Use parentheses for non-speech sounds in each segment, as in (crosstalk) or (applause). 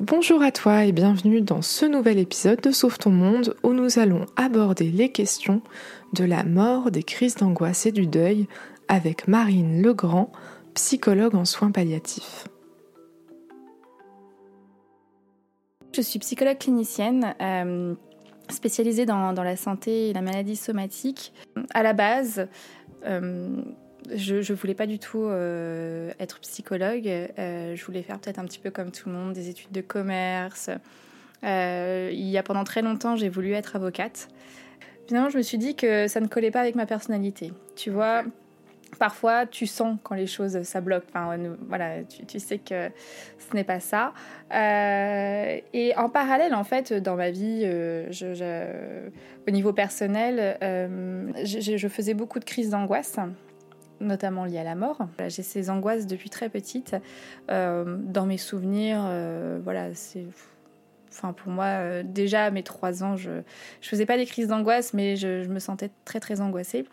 Bonjour à toi et bienvenue dans ce nouvel épisode de Sauve ton monde où nous allons aborder les questions de la mort, des crises d'angoisse et du deuil avec Marine Legrand, psychologue en soins palliatifs. Je suis psychologue clinicienne. Euh, spécialisée dans, la santé et la maladie somatique. À la base, euh, je ne voulais pas du tout euh, être psychologue. Euh, je voulais faire peut-être un petit peu comme tout le monde, des études de commerce. Euh, il y a pendant très longtemps, j'ai voulu être avocate. Finalement, je me suis dit que ça ne collait pas avec ma personnalité. Tu vois, parfois tu sens quand les choses ça bloque. Enfin, voilà, tu, sais que ce n'est pas ça. et en parallèle, en fait, dans ma vie, au niveau personnel, je, faisais beaucoup de crises d'angoisse notamment liées à la mort. J'ai ces angoisses depuis très petite. Euh, dans mes souvenirs, euh, voilà, c'est. Enfin, pour moi, euh, déjà à mes trois ans, je ne faisais pas des crises d'angoisse, mais je, me sentais très, très angoissée.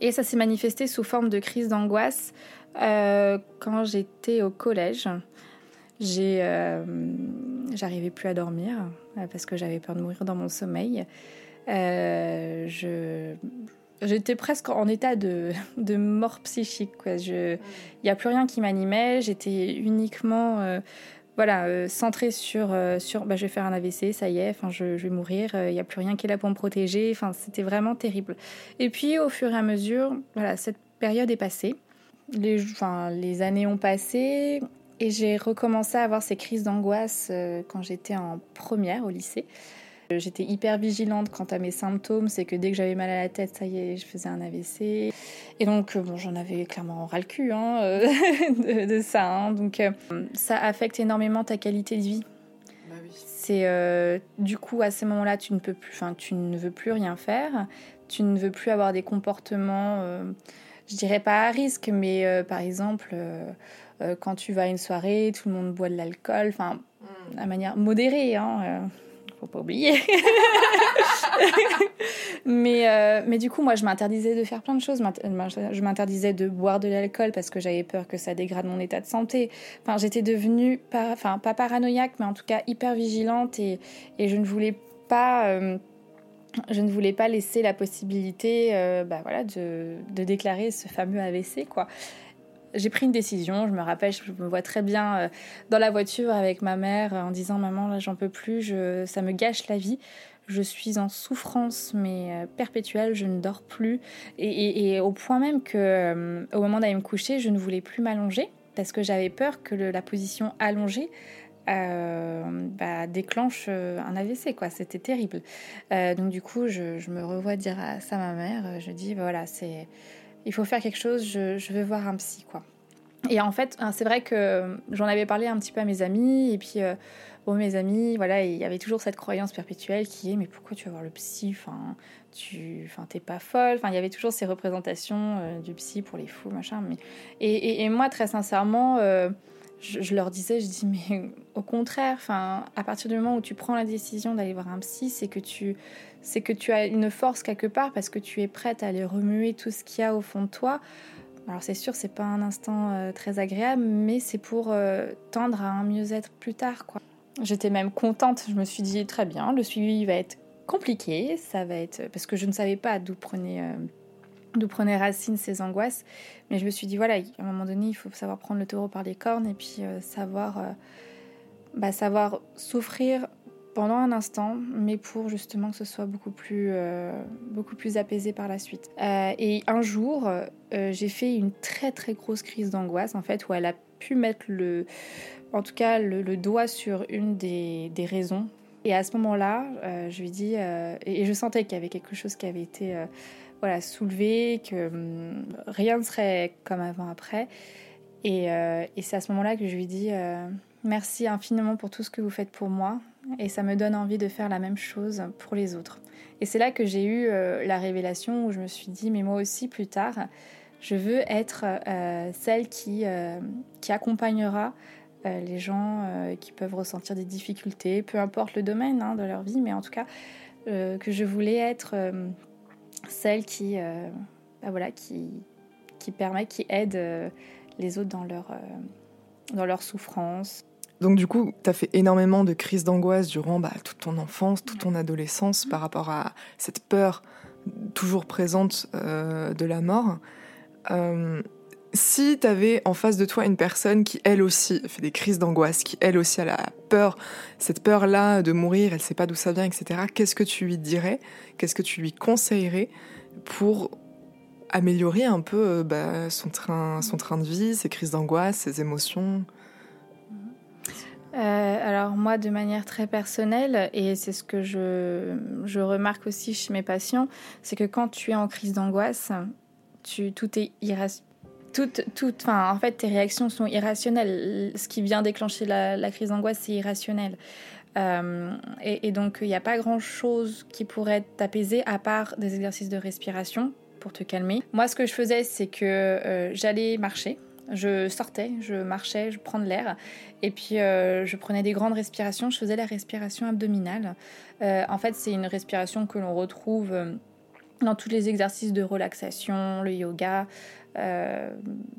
Et ça s'est manifesté sous forme de crise d'angoisse quand j'étais au collège. J'ai, j'arrivais plus à dormir parce que j'avais peur de mourir dans mon sommeil. je, J'étais presque en état de, (laughs) de mort psychique. Il n'y a plus rien qui m'animait. J'étais uniquement euh, voilà, euh, centrée sur, euh, sur bah, je vais faire un AVC, ça y est, je, je vais mourir. Il n'y a plus rien qui est là pour me protéger. C'était vraiment terrible. Et puis, au fur et à mesure, voilà, cette période est passée. Les années ont passé. Et j'ai recommencé à avoir ces crises d'angoisse quand j'étais en première au lycée. J'étais hyper vigilante quant à mes symptômes, c'est que dès que j'avais mal à la tête, ça y est, je faisais un AVC. Et donc, euh, bon, j'en avais clairement ras le cul hein, euh, (laughs) de, ça. Hein. Donc, euh, ça affecte énormément ta qualité de vie. Bah c'est du coup à ces moments-là, tu ne peux plus, enfin, tu ne veux plus rien faire, tu ne veux plus avoir des comportements, je dirais pas à risque, mais par exemple, quand tu vas à une soirée, tout le monde boit de l'alcool, enfin, de mm. manière modérée. Hein, pas oublier. (laughs) mais, euh, mais du coup, moi, je m'interdisais de faire plein de choses. Je m'interdisais de boire de l'alcool parce que j'avais peur que ça dégrade mon état de santé. Enfin, j'étais devenue, enfin, pas paranoïaque, mais en tout cas hyper vigilante et, et je ne voulais pas. Euh, je ne voulais pas laisser la possibilité euh, bah, voilà, de, de, déclarer ce fameux AVC. Quoi j'ai pris une décision. Je me rappelle, je me vois très bien euh, dans la voiture avec ma mère en disant Maman, là, j'en peux plus, ça me gâche la vie. Je suis en souffrance, mais euh, perpétuelle, je ne dors plus. Et, au point même que, euh, au moment d'aller me coucher, je ne voulais plus m'allonger parce que j'avais peur que la position allongée bah, déclenche un AVC. C'était terrible. donc, du coup, je, me revois dire ça à ma mère Je dis Voilà, c'est il faut faire quelque chose, je, vais voir un psy, quoi. Et en fait, hein, c'est vrai que j'en avais parlé un petit peu à mes amis, et puis, euh, bon, mes amis, voilà, il y avait toujours cette croyance perpétuelle qui est, mais pourquoi tu vas voir le psy? Enfin, tu, enfin, t'es pas folle? Enfin, il y avait toujours ces représentations euh, du psy pour les fous, machin. Mais et, et, moi, très sincèrement, euh, je, leur disais, je dis, mais au contraire, enfin, à partir du moment où tu prends la décision d'aller voir un psy, c'est que tu, c'est que tu as une force quelque part parce que tu es prête à aller remuer tout ce qu'il y a au fond de toi. Alors c'est sûr, c'est pas un instant euh, très agréable, mais c'est pour euh, tendre à un mieux-être plus tard, quoi. J'étais même contente. Je me suis dit très bien, le suivi va être compliqué, ça va être parce que je ne savais pas d'où prenait euh, d'où prenait racine ces angoisses. Mais je me suis dit, voilà, à un moment donné, il faut savoir prendre le taureau par les cornes et puis euh, savoir, euh, bah, savoir souffrir pendant un instant, mais pour justement que ce soit beaucoup plus, euh, beaucoup plus apaisé par la suite. et un jour, j'ai fait une très très grosse crise d'angoisse, en fait, où elle a pu mettre le, en tout cas le, doigt sur une des, des, raisons. Et à ce moment-là, je lui dis, et je sentais qu'il y avait quelque chose qui avait été voilà, soulever, que hum, rien ne serait comme avant après. Et, euh, et c'est à ce moment-là que je lui dis euh, merci infiniment pour tout ce que vous faites pour moi. Et ça me donne envie de faire la même chose pour les autres. Et c'est là que j'ai eu euh, la révélation où je me suis dit, mais moi aussi plus tard, je veux être celle qui, qui accompagnera les gens qui peuvent ressentir des difficultés, peu importe le domaine hein, de leur vie, mais en tout cas, que je voulais être celle qui, euh, bah voilà, qui, qui permet, qui aide euh, les autres dans leur, euh, dans leur souffrance. Donc du coup, tu as fait énormément de crises d'angoisse durant bah, toute ton enfance, toute ton adolescence par rapport à cette peur toujours présente de la mort. Si tu avais en face de toi une personne qui, elle aussi, fait des crises d'angoisse, qui, elle aussi, a la peur, cette peur-là de mourir, elle sait pas d'où ça vient, etc., qu'est-ce que tu lui dirais Qu'est-ce que tu lui conseillerais pour améliorer un peu euh, bah, son, train, de vie, ses crises d'angoisse, ses émotions? Euh, alors moi, de manière très personnelle, et c'est ce que je, remarque aussi chez mes patients, c'est que quand tu es en crise d'angoisse, tu, tout est en fait, tes réactions sont irrationnelles. Ce qui vient déclencher la, crise d'angoisse, c'est irrationnel. Euh, et, donc, il n'y a pas grand-chose qui pourrait t'apaiser à part des exercices de respiration pour te calmer. Moi, ce que je faisais, c'est que euh, j'allais marcher. Je sortais, je marchais, je prenais l'air, et puis euh, je prenais des grandes respirations. Je faisais la respiration abdominale. En fait, c'est une respiration que l'on retrouve dans tous les exercices de relaxation, le yoga,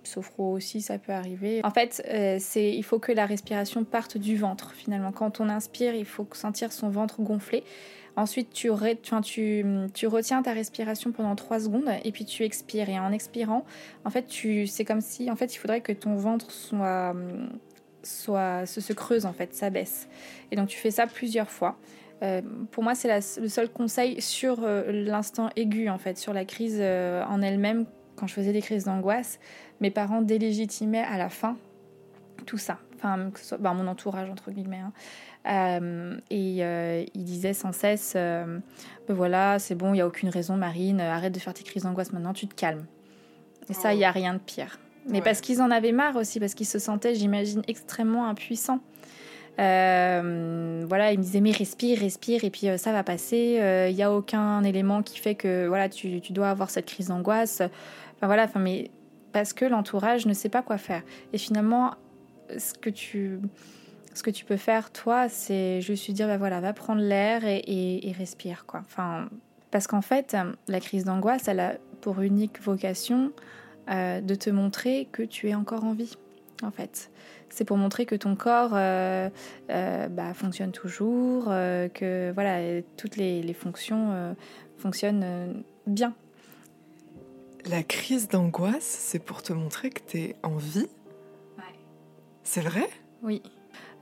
sophro aussi, ça peut arriver. En fait, c'est il faut que la respiration parte du ventre. Finalement, quand on inspire, il faut sentir son ventre gonfler. Ensuite, tu, retiens ta respiration pendant 3 secondes et puis tu expires. Et en expirant, en fait, c'est comme si en fait, il faudrait que ton ventre soit, soit se, creuse, en fait, ça baisse. Et donc, tu fais ça plusieurs fois. Euh, pour moi, c'est le seul conseil sur euh, l'instant aigu, en fait, sur la crise euh, en elle-même. Quand je faisais des crises d'angoisse, mes parents délégitimaient à la fin tout ça. Enfin, que ce soit, bah, mon entourage, entre guillemets. Hein. Et euh, il disait sans cesse ben voilà, c'est bon, il n'y a aucune raison, Marine, arrête de faire tes crises d'angoisse maintenant, tu te calmes. Et ça, il n'y a rien de pire. Mais parce qu'ils en avaient marre aussi, parce qu'ils se sentaient, j'imagine, extrêmement impuissants. Voilà, il me disait mais respire, respire, et puis ça va passer. Il n'y a aucun élément qui fait que voilà, tu, dois avoir cette crise d'angoisse. Enfin voilà, enfin mais parce que l'entourage ne sait pas quoi faire. Et finalement, ce que tu ce que tu peux faire, toi, c'est juste dire, bah voilà, va prendre l'air et, respire, quoi. Enfin, parce qu'en fait, la crise d'angoisse, elle a pour unique vocation euh, de te montrer que tu es encore en vie, en fait. C'est pour montrer que ton corps euh, euh, bah, fonctionne toujours, que voilà, toutes les, fonctions fonctionnent bien. La crise d'angoisse, c'est pour te montrer que tu es en vie ouais. C'est vrai? Oui.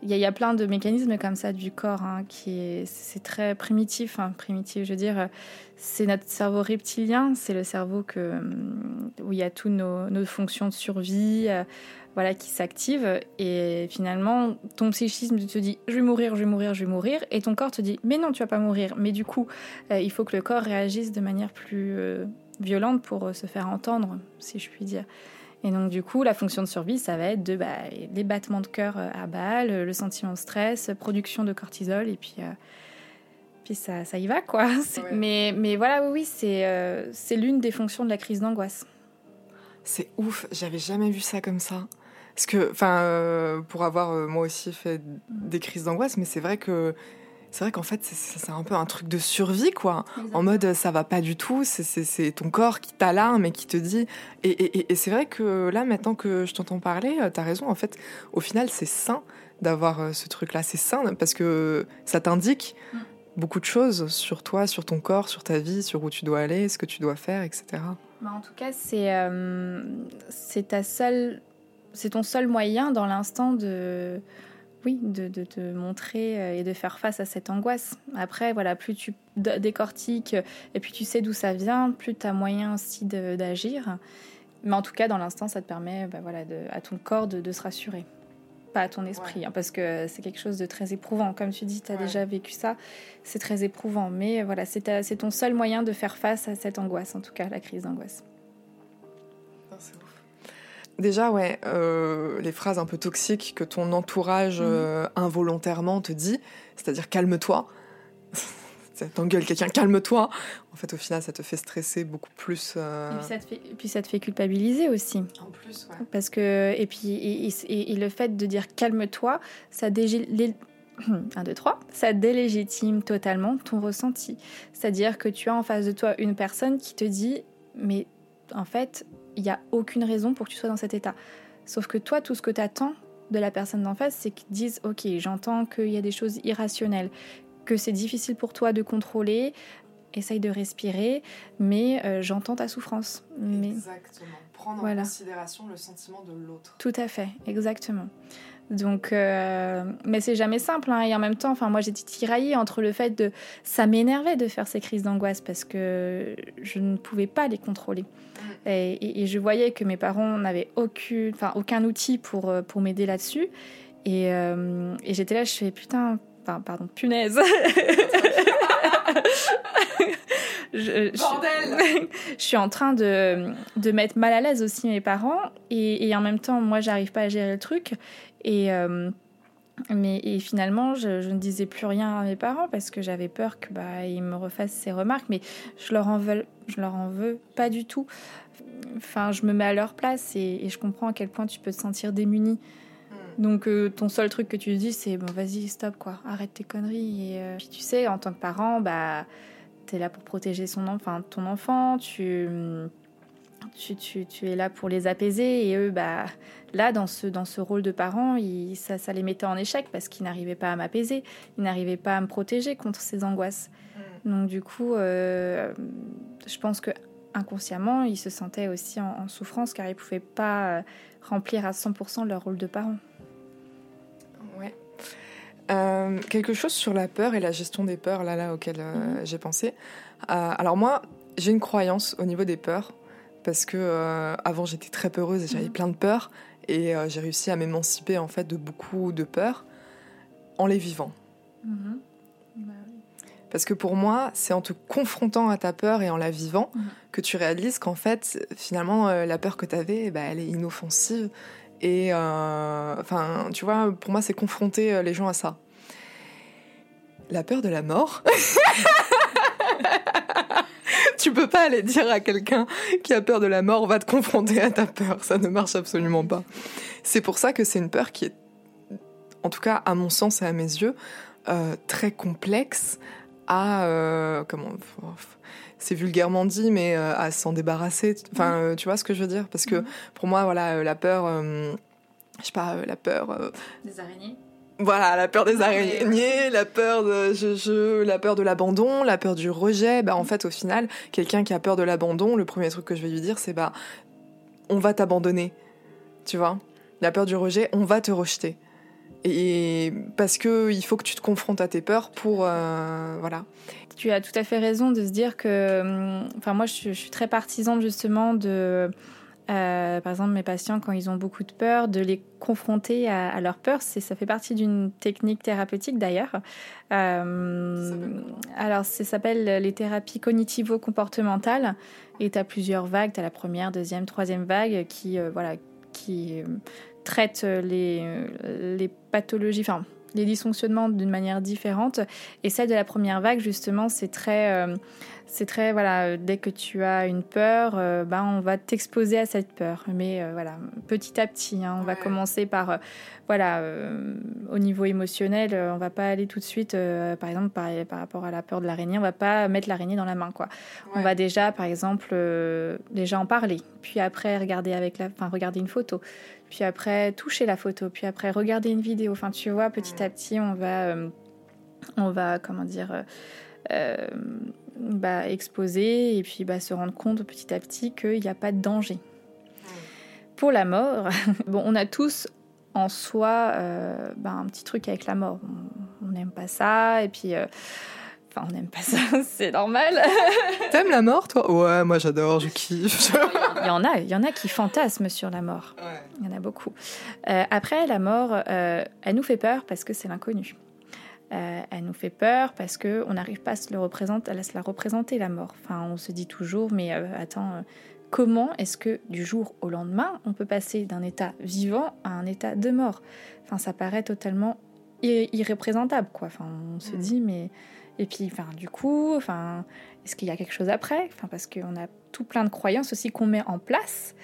Il y, a plein de mécanismes comme ça du corps hein, qui est c'est très primitif, hein, primitif. Je veux dire, c'est notre cerveau reptilien, c'est le cerveau que où il y a toutes nos, fonctions de survie, euh, voilà, qui s'activent. Et finalement, ton psychisme te dit je vais mourir, je vais mourir, je vais mourir, et ton corps te dit mais non, tu vas pas mourir. Mais du coup, euh, il faut que le corps réagisse de manière plus euh, violente pour se faire entendre, si je puis dire. Et donc, du coup, la fonction de survie, ça va être de, bah, les battements de cœur euh, à balle, le sentiment de stress, production de cortisol, et puis, euh, puis ça, ça y va, quoi. (laughs) Mais, mais voilà, oui, oui c'est euh, c'est l'une des fonctions de la crise d'angoisse. C'est ouf, j'avais jamais vu ça comme ça. Parce que, enfin, pour avoir moi aussi fait des crises d'angoisse, mais c'est vrai que c'est vrai qu'en fait, c'est un peu un truc de survie, quoi. En mode, ça va pas du tout, c'est ton corps qui t'alarme et qui te dit. Et, c'est vrai que là, maintenant que je t'entends parler, euh, t'as raison, en fait, au final, c'est sain d'avoir euh, ce truc-là. C'est sain parce que ça t'indique mm. beaucoup de choses sur toi, sur ton corps, sur ta vie, sur où tu dois aller, ce que tu dois faire, etc. Bah, en tout cas, c'est euh, c'est ta seule. C'est ton seul moyen dans l'instant de oui, de, te montrer euh, et de faire face à cette angoisse. Après, voilà, plus tu décortiques et puis tu sais d'où ça vient, plus tu as moyen aussi d'agir. Mais en tout cas, dans l'instant, ça te permet bah, voilà, à ton corps de, se rassurer. Pas à ton esprit, hein, parce que c'est quelque chose de très éprouvant. Comme tu dis, tu as déjà vécu ça, c'est très éprouvant. Mais voilà, c'est ton seul moyen de faire face à cette angoisse, en tout cas, la crise d'angoisse. Déjà, ouais, euh, les phrases un peu toxiques que ton entourage mhm. euh, involontairement te dit, c'est-à-dire calme-toi. (laughs) T'engueules quelqu'un, calme-toi. En fait, au final, ça te fait stresser beaucoup plus. Euh, et, puis ça te fait, culpabiliser aussi. En plus, ouais. Parce que, et puis, et, le fait de dire calme-toi, ça délégitime. 1, 2, 3, ça délégitime totalement ton ressenti. C'est-à-dire que tu as en face de toi une personne qui te dit, mais en fait, il n'y a aucune raison pour que tu sois dans cet état. Sauf que toi, tout ce que tu attends de la personne d'en face, c'est qu'ils disent Ok, j'entends qu'il y a des choses irrationnelles, que c'est difficile pour toi de contrôler, essaye de respirer, mais euh, j'entends ta souffrance. Mais... Exactement. Prendre en considération le sentiment de l'autre. Tout à fait, exactement. Donc, euh, mais c'est jamais simple. Hein. Et en même temps, enfin, moi, j'étais tiraillée entre le fait de, ça m'énervait de faire ces crises d'angoisse parce que je ne pouvais pas les contrôler. Mm. Et, je voyais que mes parents n'avaient aucun, enfin, aucun outil pour euh, pour m'aider là-dessus. Et, et j'étais là, je fais putain, enfin, pardon, punaise. (laughs) (laughs) je, (laughs) je, suis en train de, de, mettre mal à l'aise aussi mes parents et, et en même temps, moi, j'arrive pas à gérer le truc. Et, euh, mais, et finalement, je, je, ne disais plus rien à mes parents parce que j'avais peur qu'ils bah, me refassent ces remarques, mais je leur en veux, je leur en veux pas du tout. Enfin, je me mets à leur place et, et je comprends à quel point tu peux te sentir démuni. Donc euh, ton seul truc que tu dis c'est bon vas-y stop quoi arrête tes conneries et euh, puis tu sais en tant que parent bah tu es là pour protéger son enfant, ton enfant, tu, tu, tu, es là pour les apaiser et eux, bah, là, dans ce, dans ce rôle de parent, ça, ça, les mettait en échec parce qu'ils n'arrivaient pas à m'apaiser, ils n'arrivaient pas à me protéger contre ces angoisses. Mm. Donc du coup, euh, je pense que inconsciemment, ils se sentaient aussi en, souffrance car ils ne pouvaient pas remplir à 100% leur rôle de parent. Euh, quelque chose sur la peur et la gestion des peurs, là, là, auquel euh, mhm. j'ai pensé. Euh, alors moi, j'ai une croyance au niveau des peurs, parce que avant j'étais très peureuse et j'avais mhm. plein de peurs, et j'ai réussi à m'émanciper en fait de beaucoup de peurs en les vivant. Mhm. Bah parce que pour moi, c'est en te confrontant à ta peur et en la vivant que tu réalises qu'en fait, finalement, la peur que tu avais, bah, elle est inoffensive et euh, enfin, tu vois, pour moi, c'est confronter euh, les gens à ça. La peur de la mort. (laughs) tu peux pas aller dire à quelqu'un qui a peur de la mort, va te confronter à ta peur. Ça ne marche absolument pas. C'est pour ça que c'est une peur qui est, en tout cas à mon sens et à mes yeux, euh, très complexe à comment c'est vulgairement dit, mais euh, à s'en débarrasser. Enfin, mm. euh, tu vois ce que je veux dire? Parce que mm. pour moi, voilà, euh, la peur, je sais pas, la peur. des araignées. Voilà, la peur des araignées, la peur de je, la peur de l'abandon, la peur du rejet. Bah en fait, au final, quelqu'un qui a peur de l'abandon, le premier truc que je vais lui dire, c'est bah on va t'abandonner. Tu vois? La peur du rejet, on va te rejeter. Et parce que il faut que tu te confrontes à tes peurs pour voilà. Tu as tout à fait raison de se dire que, hum, enfin moi je, suis très partisane justement de, euh, par exemple mes patients quand ils ont beaucoup de peur, de les confronter à, à leur peur. C'est, ça fait partie d'une technique thérapeutique d'ailleurs. Euh, alors ça s'appelle les thérapies cognitivo-comportementales et tu as plusieurs vagues. Tu as la première, deuxième, troisième vague qui, euh, voilà, qui euh, traitent les, les pathologies, enfin les dysfonctionnements d'une manière différente. Et celle de la première vague, justement, c'est très, euh, c'est très, voilà, dès que tu as une peur, euh, ben, on va t'exposer à cette peur. Mais euh, voilà, petit à petit, hein, on va commencer par, voilà, au niveau émotionnel, on va pas aller tout de suite, par exemple, par, par, rapport à la peur de l'araignée, on va pas mettre l'araignée dans la main, quoi. On va déjà, par exemple, déjà en parler, puis après regarder avec la, enfin, regarder une photo puis après toucher la photo, puis après regarder une vidéo. Enfin, tu vois, petit à petit, on va, euh, on va comment dire, euh, euh, bah, exposer et puis bah, se rendre compte petit à petit qu'il n'y a pas de danger. Pour la mort, (laughs) bon, on a tous en soi bah, un petit truc avec la mort. On n'aime pas ça et puis Enfin, on n'aime pas ça, (laughs) c'est normal. (laughs) T'aimes la mort, toi? Ouais, moi j'adore, je kiffe. il y en a, il y en a qui fantasment sur la mort. Il y en a beaucoup. Euh, après, la mort, euh, elle nous fait peur parce que c'est l'inconnu. Euh, elle nous fait peur parce que on n'arrive pas à se, le représenter, à se la représenter la mort. Enfin, on se dit toujours, mais attends, comment est-ce que du jour au lendemain, on peut passer d'un état vivant à un état de mort? Enfin, ça paraît totalement irréprésentable, quoi. Enfin, on se mm. dit, mais et puis, enfin, du coup, enfin, est-ce qu'il y a quelque chose après? Enfin, parce qu'on a tout plein de croyances aussi qu'on met en place,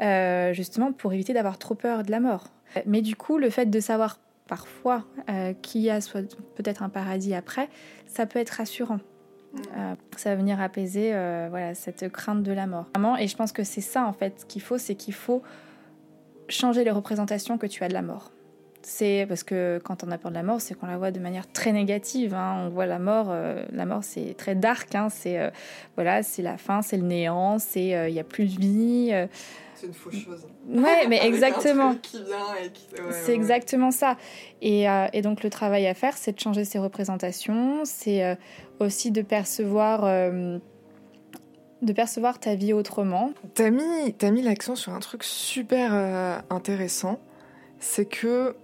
euh, justement pour éviter d'avoir trop peur de la mort. Mais du coup, le fait de savoir parfois euh, qu'il y a peut-être un paradis après, ça peut être rassurant. Mm. Euh, ça va venir apaiser voilà cette crainte de la mort. Et je pense que c'est ça en fait qu'il faut, c'est qu'il faut changer les représentations que tu as de la mort. C'est parce que quand on a peur de la mort, c'est qu'on la voit de manière très négative. Hein. On voit la mort, euh, la mort c'est très dark. Hein. C'est euh, voilà, c'est la fin, c'est le néant, c'est il n'y a plus de vie. C'est une fausse chose. Ouais, (laughs) mais exactement. c'est exactement ça. Et, et, donc le travail à faire, c'est de changer ses représentations, c'est aussi de percevoir de percevoir ta vie autrement. T'as mis, as mis l'accent sur un truc super intéressant, c'est que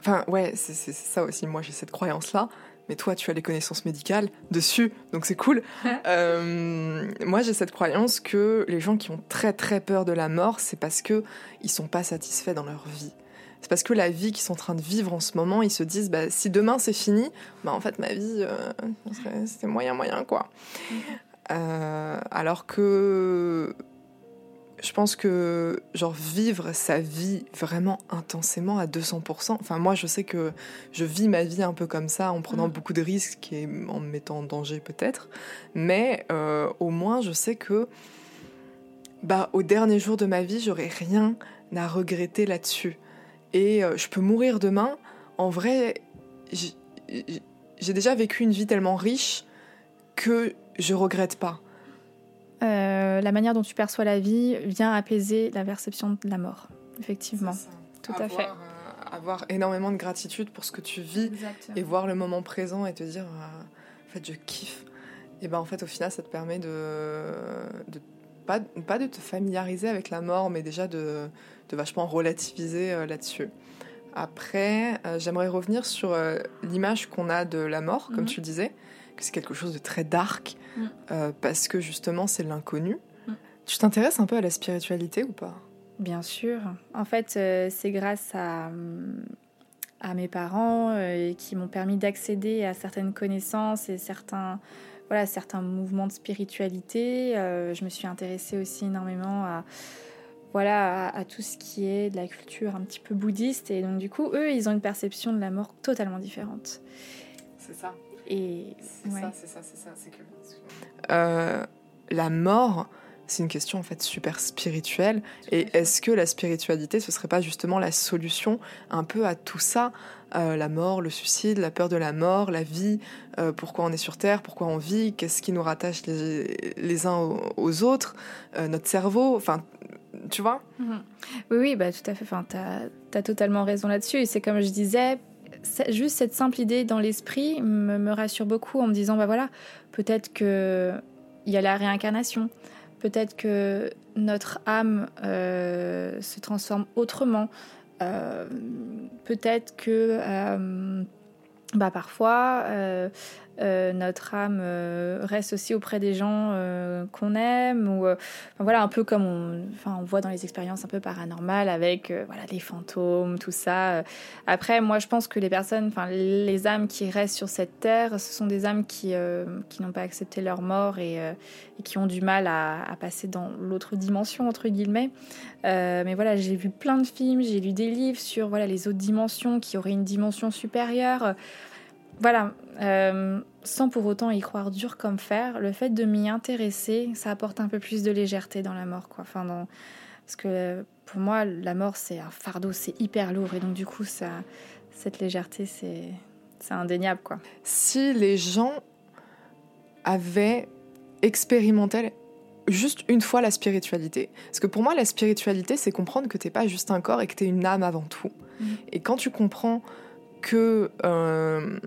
Enfin, ouais, c'est ça aussi. Moi, j'ai cette croyance-là. Mais toi, tu as les connaissances médicales dessus, donc c'est cool. (laughs) Euh, moi, j'ai cette croyance que les gens qui ont très très peur de la mort, c'est parce que ils sont pas satisfaits dans leur vie. C'est parce que la vie qu'ils sont en train de vivre en ce moment, ils se disent, bah, si demain c'est fini, bah en fait ma vie, euh, c'était moyen moyen quoi. Mm-hmm. Euh, alors que je pense que genre vivre sa vie vraiment intensément à 200%. Enfin moi je sais que je vis ma vie un peu comme ça en prenant mm. beaucoup de risques et en me mettant en danger peut-être, mais euh, au moins je sais que bah au dernier jour de ma vie j'aurai rien à regretter là-dessus et euh, je peux mourir demain. En vrai j'ai déjà vécu une vie tellement riche que je regrette pas. Euh, la manière dont tu perçois la vie vient apaiser la perception de la mort, effectivement. Tout à fait. Euh, avoir énormément de gratitude pour ce que tu vis et voir le moment présent et te dire, euh, en fait, je kiffe. Et ben en fait, au final, ça te permet de, de pas, pas de te familiariser avec la mort, mais déjà de, de vachement relativiser là-dessus. Après, j'aimerais revenir sur l'image qu'on a de la mort, comme mhm. tu disais que c'est quelque chose de très dark, mm. euh, parce que justement c'est l'inconnu. Mm. Tu t'intéresses un peu à la spiritualité ou pas? Bien sûr. En fait, euh, c'est grâce à, mm, à mes parents euh, qui m'ont permis d'accéder à certaines connaissances et certains, voilà, certains mouvements de spiritualité. je me suis intéressée aussi énormément à voilà, à, tout ce qui est de la culture un petit peu bouddhiste. Et donc, du coup, eux, ils ont une perception de la mort totalement différente. C'est ça. Et c'est ça, c'est ça, c'est ça. C'est que euh, la mort, c'est une question en fait super spirituelle. Et est-ce que la spiritualité, ce serait pas justement la solution un peu à tout ça? Euh, La mort, le suicide, la peur de la mort, la vie, euh, pourquoi on est sur Terre, pourquoi on vit, qu'est-ce qui nous rattache les, uns aux, autres, notre cerveau, enfin, tu vois? Mhm. Oui, oui, bah, tout à fait. Enfin, tu as, as, totalement raison là-dessus. Et c'est comme je disais, juste cette simple idée dans l'esprit me, rassure beaucoup en me disant bah voilà, peut-être que il y a la réincarnation, peut-être que notre âme euh, se transforme autrement, euh, peut-être que euh, bah parfois euh, notre âme euh, reste aussi auprès des gens euh, qu'on aime ou voilà un peu comme on, voit dans les expériences un peu paranormales avec voilà les fantômes tout ça après moi je pense que les personnes enfin les âmes qui restent sur cette terre ce sont des âmes qui qui n'ont pas accepté leur mort et, et qui ont du mal à, à passer dans l'autre dimension entre guillemets. Mais voilà j'ai vu plein de films j'ai lu des livres sur voilà les autres dimensions qui auraient une dimension supérieure voilà, euh, sans pour autant y croire dur comme fer, le fait de m'y intéresser, ça apporte un peu plus de légèreté dans la mort, quoi. Enfin, parce que pour moi, la mort, c'est un fardeau, c'est hyper lourd, et donc du coup, ça, cette légèreté, c'est, c'est indéniable, quoi. Si les gens avaient expérimenté juste une fois la spiritualité. Parce que pour moi, la spiritualité, c'est comprendre que t'es pas juste un corps et que tu es une âme avant tout. Mmh. Et quand tu comprends que euh,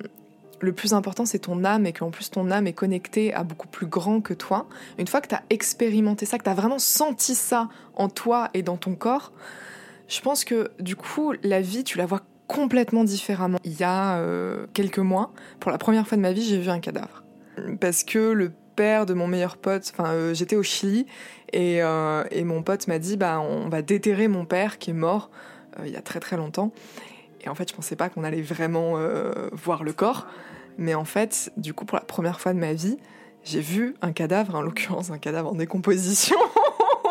le plus important, c'est ton âme et qu'en plus ton âme est connectée à beaucoup plus grand que toi. Une fois que tu as expérimenté ça, que tu as vraiment senti ça en toi et dans ton corps, je pense que du coup, la vie, tu la vois complètement différemment. Il y a euh, quelques mois, pour la première fois de ma vie, j'ai vu un cadavre. Parce que le père de mon meilleur pote, enfin, euh, j'étais au Chili et, euh, et mon pote m'a dit, bah, on va déterrer mon père qui est mort il y a très très longtemps. Et en fait, je pensais pas qu'on allait vraiment voir le corps. Mais en fait, du coup, pour la première fois de ma vie, j'ai vu un cadavre, en l'occurrence un cadavre en décomposition.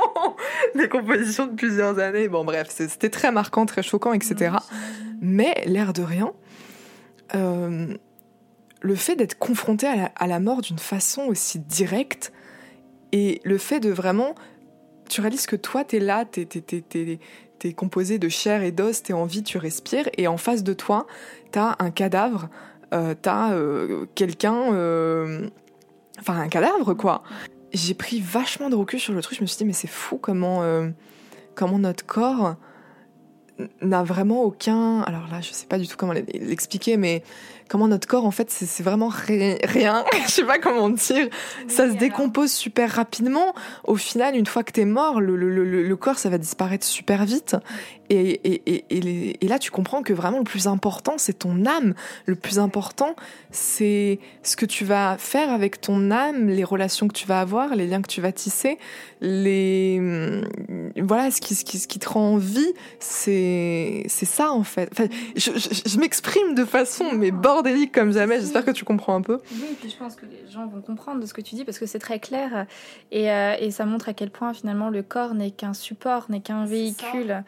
(laughs) décomposition de plusieurs années. Bon, bref, c'était très marquant, très choquant, etc. Mais l'air de rien, euh, le fait d'être confronté à la, à la mort d'une façon aussi directe et le fait de vraiment tu réalises que toi, tu es là, tu es, composé de chair et d'os, tu es en vie, tu respires, et en face de toi, tu as un cadavre, euh, tu as euh, quelqu'un... Euh, enfin, un cadavre, quoi. J'ai pris vachement de recul sur le truc, je me suis dit, mais c'est fou comment, comment notre corps n'a vraiment aucun. Alors là, je sais pas du tout comment l'expliquer, mais comment notre corps, en fait, c'est vraiment rien. (laughs) je sais pas comment dire. Ça se décompose super rapidement. Au final, une fois que t'es mort, le, le, le, corps, ça va disparaître super vite. Et, et, et, et, là, tu comprends que vraiment le plus important, c'est ton âme. Le plus important, c'est ce que tu vas faire avec ton âme, les relations que tu vas avoir, les liens que tu vas tisser, les hum, voilà, ce qui, ce qui, ce qui te rend en vie, c'est c'est ça en fait. Enfin, je, je, m'exprime de façon mais bordélique comme jamais. J'espère que tu comprends un peu. Oui, et puis je pense que les gens vont comprendre de ce que tu dis parce que c'est très clair et, euh, et ça montre à quel point finalement le corps n'est qu'un support, n'est qu'un véhicule.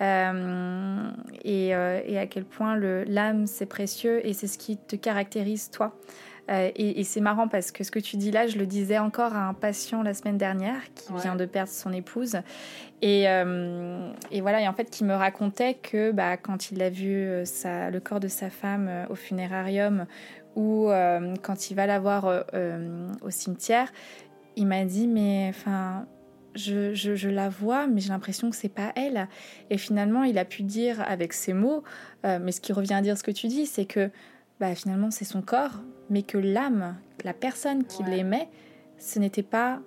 Euh, et, euh, et, à quel point l'âme c'est précieux et c'est ce qui te caractérise toi. Euh, et, et c'est marrant parce que ce que tu dis là, je le disais encore à un patient la semaine dernière qui vient de perdre son épouse. Et, et, voilà, et en fait, qui me racontait que bah, quand il a vu sa, le corps de sa femme au funérarium ou quand il va la voir au cimetière, il m'a dit, mais enfin, je, la vois, mais j'ai l'impression que c'est pas elle. Et finalement, il a pu dire avec ses mots, euh, mais ce qui revient à dire ce que tu dis, c'est que bah, finalement, c'est son corps, mais que l'âme, la personne qui l'aimait, ce n'était pas,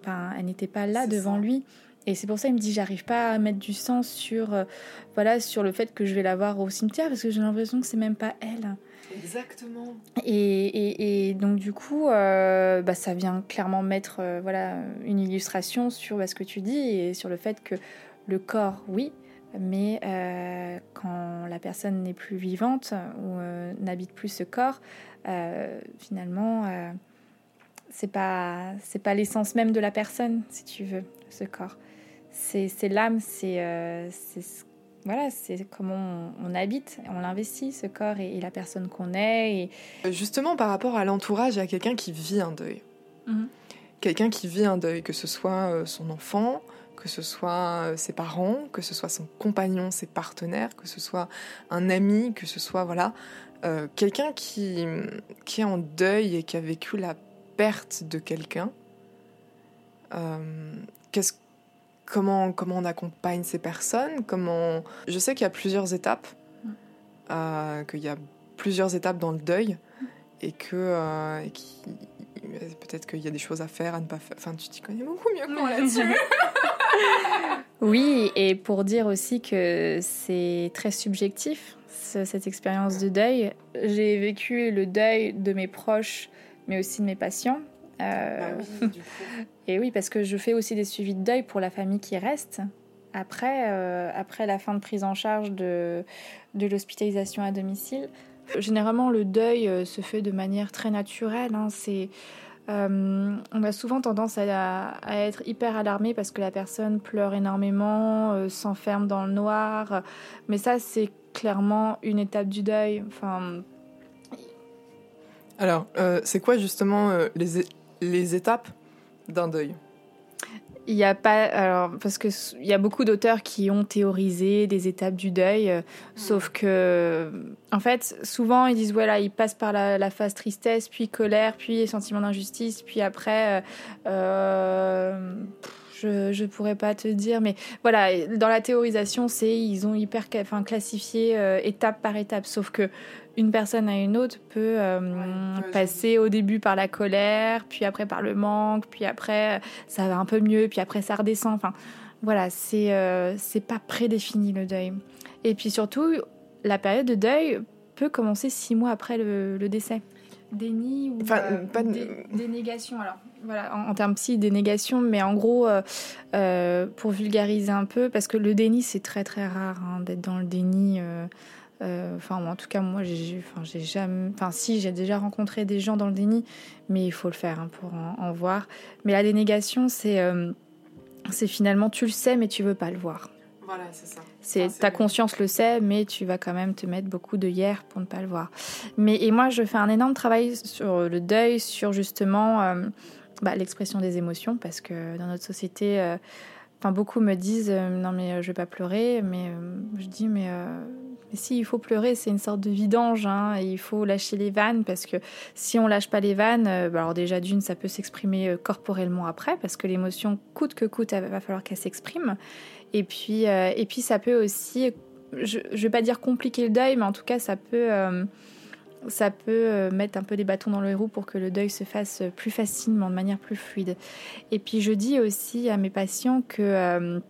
enfin, elle n'était pas là devant lui. Et c'est pour ça qu'il me dit, j'arrive pas à mettre du sens sur, euh, voilà, sur le fait que je vais la voir au cimetière, parce que j'ai l'impression que c'est même pas elle. Exactement. Et, et, donc du coup, euh, bah, ça vient clairement mettre euh, voilà, une illustration sur bah, ce que tu dis et sur le fait que le corps, oui, mais euh, quand la personne n'est plus vivante ou n'habite plus ce corps, finalement, c'est pas c'est pas l'essence même de la personne, si tu veux, ce corps. C'est l'âme, c'est ce voilà, c'est comment on, habite, on l'investit, ce corps et, la personne qu'on est. Et... Euh, justement, par rapport à l'entourage, à quelqu'un qui vit un deuil. Mhm. Quelqu'un qui vit un deuil, que ce soit euh, son enfant, que ce soit euh, ses parents, que ce soit son compagnon, ses partenaires, que ce soit un ami, que ce soit voilà quelqu'un qui, qui est en deuil et qui a vécu la perte de quelqu'un. qu'est-ce comment, comment on accompagne ces personnes, comment... Je sais qu'il y a plusieurs étapes, mm. euh, qu'il y a plusieurs étapes dans le deuil, et que euh, peut-être qu'il y a des choses à faire, à ne pas faire. Enfin, tu t'y connais beaucoup mieux que moi là-dessus. (laughs) oui, et pour dire aussi que c'est très subjectif, cette expérience de deuil. J'ai vécu le deuil de mes proches, mais aussi de mes patients. Euh, bah et oui, parce que je fais aussi des suivis de deuil pour la famille qui reste. Après, euh, après la fin de prise en charge de, de l'hospitalisation à domicile, généralement le deuil euh, se fait de manière très naturelle. Hein. C'est, on a souvent tendance à, être hyper alarmé parce que la personne pleure énormément, s'enferme dans le noir. Mais ça, c'est clairement une étape du deuil. Enfin, alors, c'est quoi justement les, les étapes d'un deuil? Il n'y a pas alors parce que il y a beaucoup d'auteurs qui ont théorisé des étapes du deuil, euh, sauf que en fait souvent ils disent voilà ils passent par la, phase tristesse, puis colère, puis sentiment d'injustice, puis après euh, euh, je je pourrais pas te dire, mais voilà dans la théorisation c'est ils ont hyper enfin classifié étape par étape, sauf que une personne à une autre peut euh, passer au début par la colère, puis après par le manque, puis après ça va un peu mieux, puis après ça redescend. Enfin, voilà, c'est euh, c'est pas prédéfini le deuil. Et puis surtout, la période de deuil peut commencer six mois après le, décès. Déni ou enfin, euh, pas dénégation. Alors voilà, en, termes psy, dénégation, mais en gros, pour vulgariser un peu, parce que le déni c'est très très rare hein, d'être dans le déni. Euh, enfin, en tout cas, moi, j'ai, enfin, jamais, enfin, si, j'ai déjà rencontré des gens dans le déni, mais il faut le faire hein, pour en, voir. Mais la dénégation, c'est, euh, c'est finalement, tu le sais, mais tu veux pas le voir. Voilà, c'est ça. C'est, ta conscience le sait, mais tu vas quand même te mettre beaucoup de hier pour ne pas le voir. Mais et moi, je fais un énorme travail sur le deuil, sur justement euh, bah, l'expression des émotions, parce que dans notre société Enfin, beaucoup me disent non mais je vais pas pleurer, mais je dis mais mais si, il faut pleurer, c'est une sorte de vidange, hein, il faut lâcher les vannes, parce que si on lâche pas les vannes, euh, bah alors déjà d'une, ça peut s'exprimer euh, corporellement après, parce que l'émotion, coûte que coûte, il va falloir qu'elle s'exprime. Et puis, euh, et puis ça peut aussi, je, ne vais pas dire compliquer le deuil, mais en tout cas, ça peut, ça peut mettre un peu des bâtons dans le roues pour que le deuil se fasse plus facilement, de manière plus fluide. Et puis je dis aussi à mes patients que,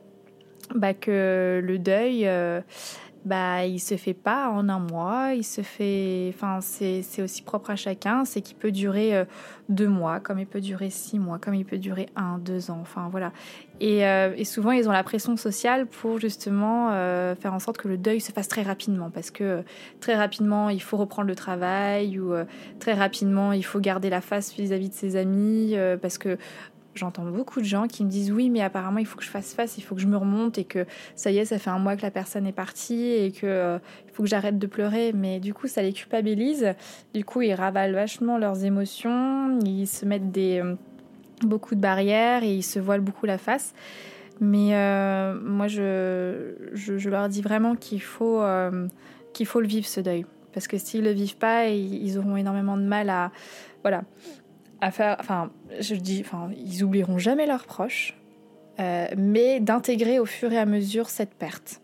bah, que le deuil bah, il se fait pas en un mois, il se fait, enfin, c'est aussi propre à chacun, c'est qu'il peut durer euh, deux mois, comme il peut durer six mois, comme il peut durer un, deux ans, enfin voilà. Et, euh, et souvent, ils ont la pression sociale pour justement euh, faire en sorte que le deuil se fasse très rapidement, parce que très rapidement, il faut reprendre le travail, ou très rapidement, il faut garder la face vis-à-vis -vis de ses amis, parce que J'entends beaucoup de gens qui me disent oui, mais apparemment il faut que je fasse face, il faut que je me remonte et que ça y est, ça fait un mois que la personne est partie et que euh, faut que j'arrête de pleurer. Mais du coup, ça les culpabilise. Du coup, ils ravalent vachement leurs émotions, ils se mettent des euh, beaucoup de barrières et ils se voilent beaucoup la face. Mais euh, moi, je, leur dis vraiment qu'il faut, qu'il faut le vivre ce deuil. Parce que s'ils le vivent pas, ils auront énormément de mal à, voilà, à faire. Enfin, je dis, enfin, ils oublieront jamais leurs proches, euh, mais d'intégrer au fur et à mesure cette perte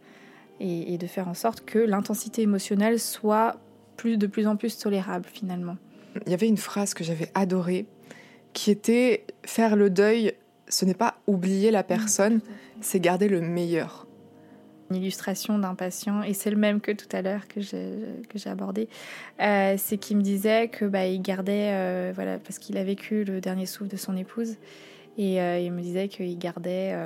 et, de faire en sorte que l'intensité émotionnelle soit plus, de plus en plus tolérable finalement. Il y avait une phrase que j'avais adorée qui était faire le deuil, ce n'est pas oublier la personne, c'est garder le meilleur une illustration d'un patient, et c'est le même que tout à l'heure que j'ai abordé, euh, c'est qu'il me disait que bah, il gardait, euh, voilà, parce qu'il a vécu le dernier souffle de son épouse, et euh, il me disait qu'il gardait,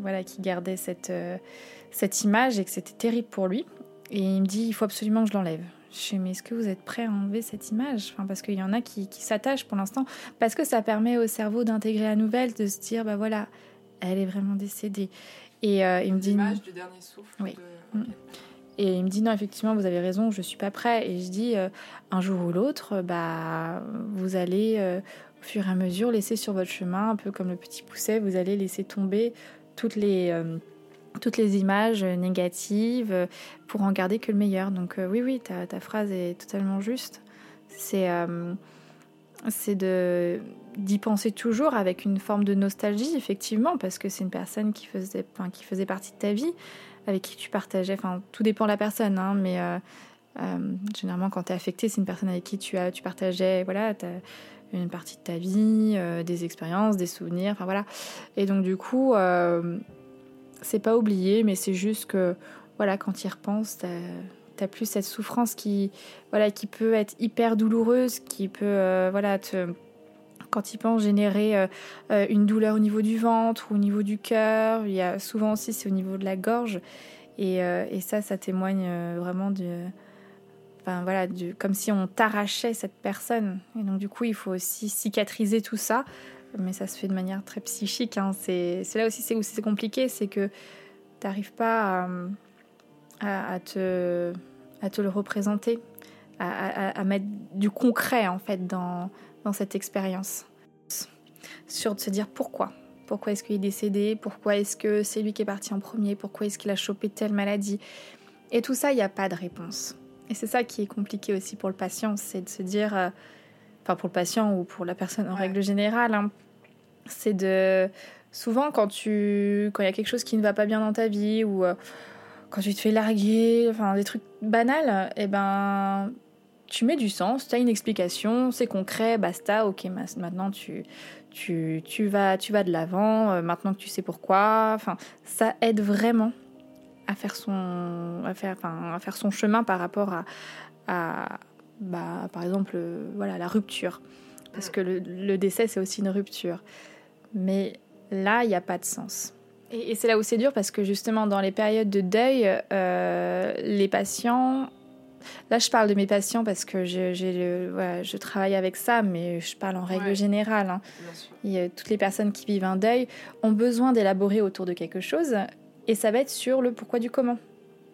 voilà, qu'il gardait cette, image et que c'était terrible pour lui. Et il me dit, il faut absolument que je l'enlève. Je dis, mais est-ce que vous êtes prêt à enlever cette image? Enfin, Parce qu'il y en a qui, qui s'attachent pour l'instant, parce que ça permet au cerveau d'intégrer la nouvelle, de se dire, bah voilà, elle est vraiment décédée. Et euh, il me dit. du dernier souffle. Oui. Mm. Et il me dit non, effectivement, vous avez raison, je suis pas prêt. Et je dis euh, un jour ou l'autre, bah, vous allez euh, au fur et à mesure laisser sur votre chemin, un peu comme le petit pousset, vous allez laisser tomber toutes les toutes les images négatives pour en garder que le meilleur. Donc oui, oui, ta, ta, phrase est totalement juste. C'est c'est de d'y penser toujours avec une forme de nostalgie, effectivement, parce que c'est une personne qui faisait, qui faisait partie de ta vie, avec qui tu partageais. Enfin, tout dépend de la personne, hein, mais euh, euh, généralement, quand tu es affecté, c'est une personne avec qui tu, as, tu partageais voilà, as une partie de ta vie, euh, des expériences, des souvenirs, enfin voilà. Et donc, du coup, c'est pas oublié, mais c'est juste que, voilà, quand tu y repenses, t'as plus cette souffrance qui, voilà, qui peut être hyper douloureuse, qui peut, voilà, te quand il pense générer euh, euh, une douleur au niveau du ventre ou au niveau du cœur. Il y a souvent aussi c'est au niveau de la gorge. Et, euh, ça, ça témoigne vraiment de, enfin voilà, comme si on t'arrachait cette personne. Et donc du coup, il faut aussi cicatriser tout ça. Mais ça se fait de manière très psychique. Hein. C'est, là aussi où c'est compliqué, c'est que tu n'arrives pas à, à, te, à te le représenter, à, à, mettre du concret en fait dans, dans cette expérience. Sur de se dire pourquoi. Pourquoi est-ce qu'il est décédé? Pourquoi est-ce que c'est lui qui est parti en premier? Pourquoi est-ce qu'il a chopé telle maladie? Et tout ça, il n'y a pas de réponse. Et c'est ça qui est compliqué aussi pour le patient, c'est de se dire, euh, enfin pour le patient ou pour la personne en règle générale, hein, c'est de souvent quand tu quand il y a quelque chose qui ne va pas bien dans ta vie ou euh, quand tu te fais larguer, enfin des trucs banals, eh ben tu mets du sens, tu as une explication, c'est concret, basta, ok, maintenant tu, tu, tu, vas, tu vas de l'avant, euh, maintenant que tu sais pourquoi. Enfin, ça aide vraiment à faire son, à faire, enfin, à faire son chemin par rapport à, à bah, par exemple, euh, voilà, la rupture. Parce que le, décès, c'est aussi une rupture. Mais là, il n'y a pas de sens. Et, c'est là où c'est dur parce que justement, dans les périodes de deuil, euh, les patients Là, je parle de mes patients parce que je travaille avec ça, mais je parle en règle générale. Hein. toutes les personnes qui vivent un deuil ont besoin d'élaborer autour de quelque chose, et ça va être sur le pourquoi du comment.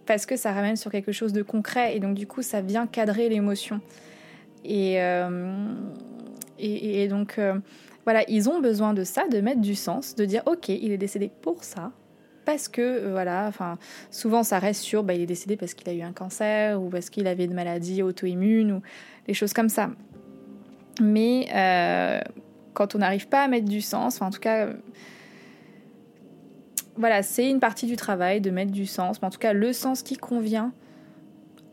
Parce que ça ramène sur quelque chose de concret, et donc du coup, ça vient cadrer l'émotion. Et, euh, et, donc, euh, voilà, ils ont besoin de ça, de mettre du sens, de dire ok, il est décédé pour ça, parce que euh, voilà, enfin souvent ça reste sur bah, il est décédé parce qu'il a eu un cancer ou parce qu'il avait de maladies auto-immunes ou des choses comme ça. Mais euh, quand on n'arrive pas à mettre du sens, en tout cas voilà, c'est une partie du travail de mettre du sens, mais en tout cas le sens qui convient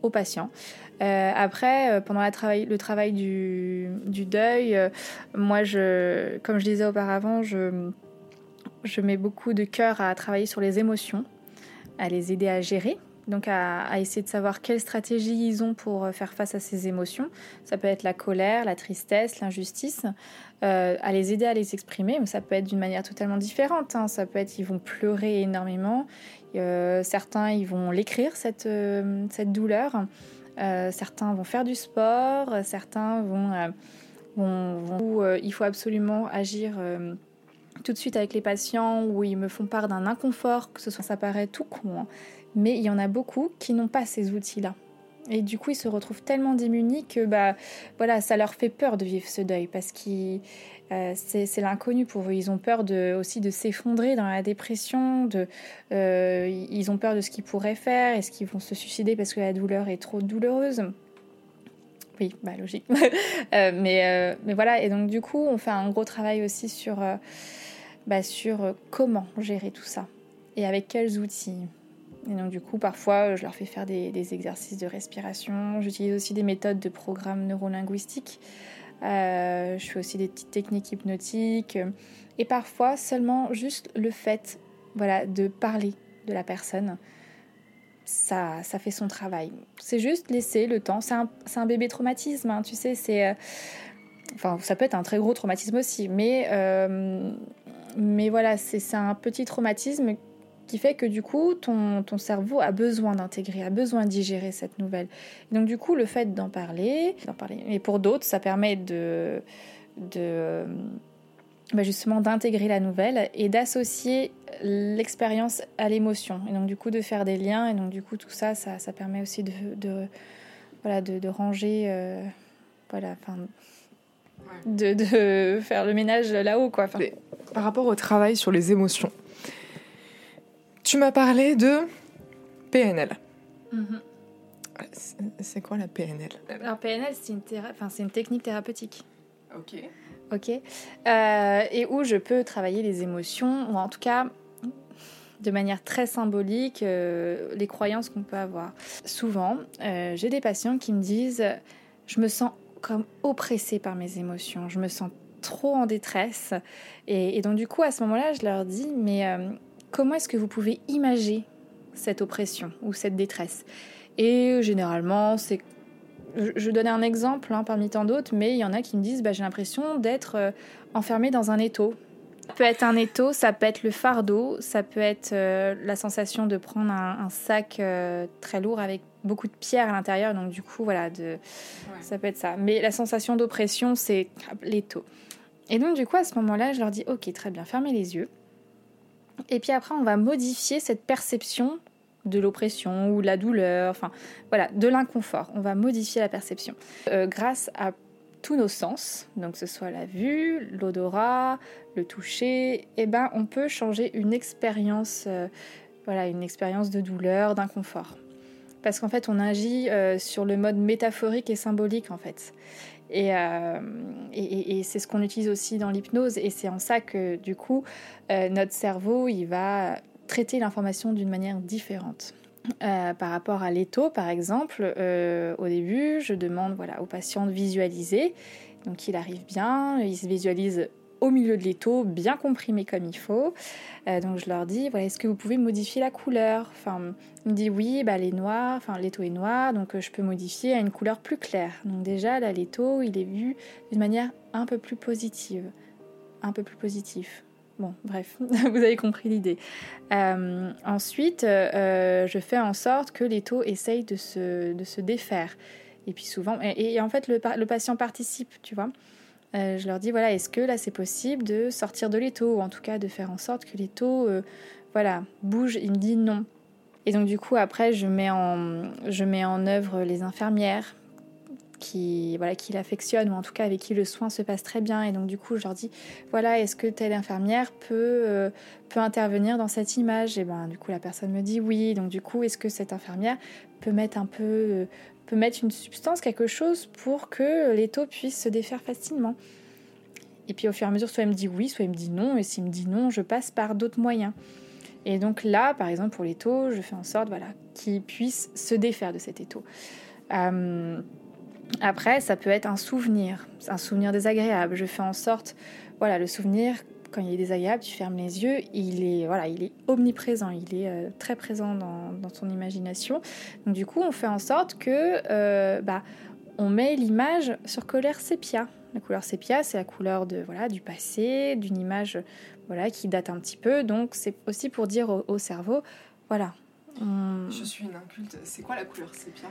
au patient. Euh, après, pendant la travail, le travail du, deuil, moi, je, comme je disais auparavant, je, mets beaucoup de cœur à travailler sur les émotions, à les aider à gérer, donc à, essayer de savoir quelles stratégies ils ont pour euh, faire face à ces émotions. Ça peut être la colère, la tristesse, l'injustice, euh, à les aider à les exprimer, mais ça peut être d'une manière totalement différente. Hein. Ça peut être ils vont pleurer énormément, euh, certains ils vont l'écrire cette douleur, certains vont faire du sport, certains vont, vont il faut absolument agir tout de suite avec les patients où ils me font part d'un inconfort, que ce soit ça paraît tout con, hein. mais il y en a beaucoup qui n'ont pas ces outils-là. Et du coup, ils se retrouvent tellement démunis que bah, voilà, ça leur fait peur de vivre ce deuil parce que euh, c'est l'inconnu pour eux. Ils ont peur de, aussi de s'effondrer dans la dépression, euh, ils ont peur de ce qu'ils pourraient faire, est-ce qu'ils vont se suicider parce que la douleur est trop douloureuse? Oui, bah logique. (laughs) Euh, mais, mais voilà, et donc du coup, on fait un gros travail aussi sur bah, sur comment gérer tout ça et avec quels outils. Et donc du coup, parfois, je leur fais faire des, exercices de respiration. J'utilise aussi des méthodes de programme neurolinguistique. Euh, je fais aussi des petites techniques hypnotiques. Et parfois, seulement juste le fait voilà, de parler de la personne, ça, ça fait son travail. C'est juste laisser le temps. C'est un, un, bébé traumatisme, hein, tu sais. Euh, enfin, ça peut être un très gros traumatisme aussi, mais mais voilà, c'est un petit traumatisme qui fait que du coup, ton, ton cerveau a besoin d'intégrer, a besoin de digérer cette nouvelle. donc du coup, le fait d'en parler, d'en parler, et pour d'autres, ça permet de, de bah, justement d'intégrer la nouvelle et d'associer l'expérience à l'émotion. Et donc du coup, de faire des liens. Et donc du coup, tout ça, ça, ça permet aussi de, de voilà, de, de ranger, euh, voilà, enfin de, de, (laughs) faire le ménage là-haut. quoi. Par rapport au travail sur les émotions, tu m'as parlé de PNL. Mhm. C'est quoi la PNL Alors PNL, c'est une, enfin, une technique thérapeutique. Ok. Ok. Euh, et où je peux travailler les émotions, ou en tout cas de manière très symbolique, euh, les croyances qu'on peut avoir. Souvent, euh, j'ai des patients qui me disent, je me sens comme oppressée par mes émotions. Je me sens trop en détresse. Et, donc du coup, à ce moment-là, je leur dis, mais euh, comment est-ce que vous pouvez imaginer cette oppression ou cette détresse? Et généralement, c'est... Je, donnais un exemple hein, parmi tant d'autres, mais il y en a qui me disent, bah, j'ai l'impression d'être euh, enfermée dans un étau. Ça peut être un étau, ça peut être le fardeau, ça peut être euh, la sensation de prendre un, sac très lourd avec beaucoup de pierres à l'intérieur, donc du coup, voilà, de... ça peut être ça. Mais la sensation d'oppression, c'est l'étau. Et donc, du coup, à ce moment-là, je leur dis, ok, très bien, fermez les yeux. Et puis après, on va modifier cette perception de l'oppression ou de la douleur, enfin, voilà, de l'inconfort. On va modifier la perception euh, grâce à tous nos sens, donc que ce soit la vue, l'odorat, le toucher, et eh ben, on peut changer une expérience, euh, voilà, une expérience de douleur, d'inconfort parce qu'en fait on agit euh, sur le mode métaphorique et symbolique en fait. Euh, et, c'est ce qu'on utilise aussi dans l'hypnose et c'est en ça que du coup euh, notre cerveau il va traiter l'information d'une manière différente. par rapport à l'étau, par exemple, au début, je demande voilà, au patient de visualiser. Donc il arrive bien, il se visualise au milieu de l'étau, bien comprimé comme il faut. Euh, donc je leur dis, voilà, est-ce que vous pouvez modifier la couleur? Enfin, il me dit oui, bah, les noirs, enfin l'étau est noir, donc euh, je peux modifier à une couleur plus claire. Donc déjà, là, l'étau, il est vu d'une manière un peu plus positive, un peu plus positif. Bon, bref, (laughs) vous avez compris l'idée. Euh, ensuite, je fais en sorte que l'étau essaye de se, de se défaire. Et puis souvent, et, en fait, le, le patient participe, tu vois. Euh, je leur dis voilà, est-ce que là c'est possible de sortir de l'étau ou en tout cas de faire en sorte que l'étau euh, voilà, bouge? Il me dit non. Et donc du coup après je mets en, je mets en œuvre les infirmières qui voilà qui l'affectionnent ou en tout cas avec qui le soin se passe très bien. Et donc du coup je leur dis voilà est-ce que telle infirmière peut euh, peut intervenir dans cette image? Et ben du coup la personne me dit oui. Donc du coup est-ce que cette infirmière peut mettre un peu peut mettre une substance quelque chose pour que l'étau puisse se défaire facilement. Et puis au fur et à mesure soit elle me dit oui soit elle me dit non. Et s'il me dit non je passe par d'autres moyens. Et donc là par exemple pour l'étau je fais en sorte voilà qu'il puisse se défaire de cet étau. Euh, après, ça peut être un souvenir, un souvenir désagréable. Je fais en sorte, voilà, le souvenir, quand il est désagréable, tu fermes les yeux, il est, voilà, il est omniprésent, il est euh, très présent dans, dans, ton imagination. Donc du coup, on fait en sorte que, euh, bah, on met l'image sur couleur sépia. La couleur sépia, c'est la couleur de, voilà, du passé, d'une image, voilà, qui date un petit peu. Donc c'est aussi pour dire au, cerveau, voilà. Je suis une inculte. C'est quoi la couleur sépia?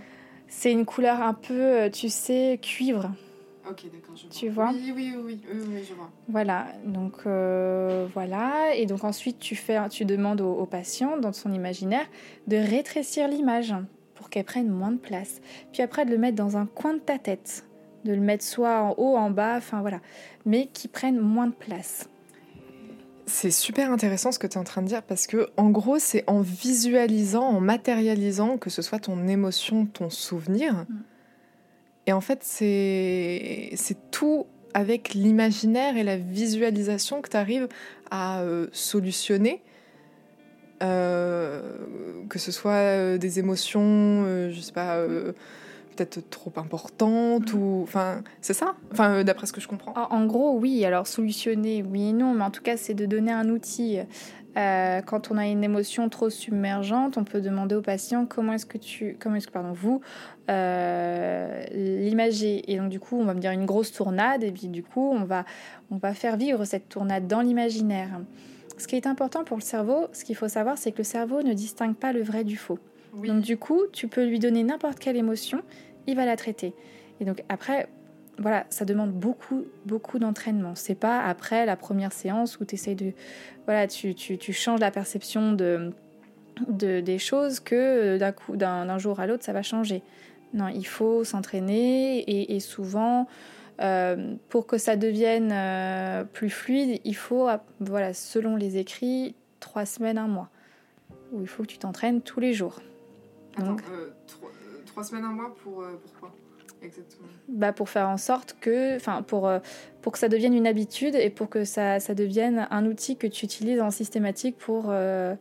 C'est une couleur un peu, euh, tu sais, cuivre. Ok, d'accord, je vois. Tu vois oui, oui, oui, oui, je vois. Voilà, donc euh, voilà. Et donc ensuite, tu, fais, tu demandes au, patient, dans son imaginaire, de rétrécir l'image pour qu'elle prenne moins de place. Puis après, de le mettre dans un coin de ta tête. De le mettre soit en haut, en bas, enfin voilà. Mais qui prenne moins de place. C'est super intéressant ce que tu es en train de dire parce que en gros, c'est en visualisant, en matérialisant que ce soit ton émotion, ton souvenir. Mm. Et en fait, c'est tout avec l'imaginaire et la visualisation que tu arrives à euh, solutionner. Euh, que ce soit euh, des émotions, je sais pas, peut-être trop importante mm. ou enfin c'est ça? Enfin d'après ce que je comprends en, gros oui alors solutionner oui et non mais en tout cas c'est de donner un outil euh, quand on a une émotion trop submergente on peut demander au patient comment est-ce que tu comment est-ce que pardon vous euh, et donc du coup on va me dire une grosse tournade et puis du coup on va on va faire vivre cette tournade dans l'imaginaire. Ce qui est important pour le cerveau ce qu'il faut savoir c'est que le cerveau ne distingue pas le vrai du faux. Donc du coup, tu peux lui donner n'importe quelle émotion il va la traiter. Et donc après, voilà, ça demande beaucoup, beaucoup d'entraînement. C'est pas après la première séance où tu essaies de. Voilà, tu, tu, tu, changes la perception de, de, des choses que euh, d'un coup, d'un jour à l'autre, ça va changer. Non, il faut s'entraîner et, souvent, euh, pour que ça devienne euh, plus fluide, il faut, voilà, selon les écrits, trois semaines, un mois. Où il faut que tu t'entraînes tous les jours. Donc, Trois semaines, un mois pour pourquoi Exactement. Bah pour faire en sorte que, enfin pour, euh, pour que ça devienne une habitude et pour que ça, ça devienne un outil que tu utilises en systématique pour, euh,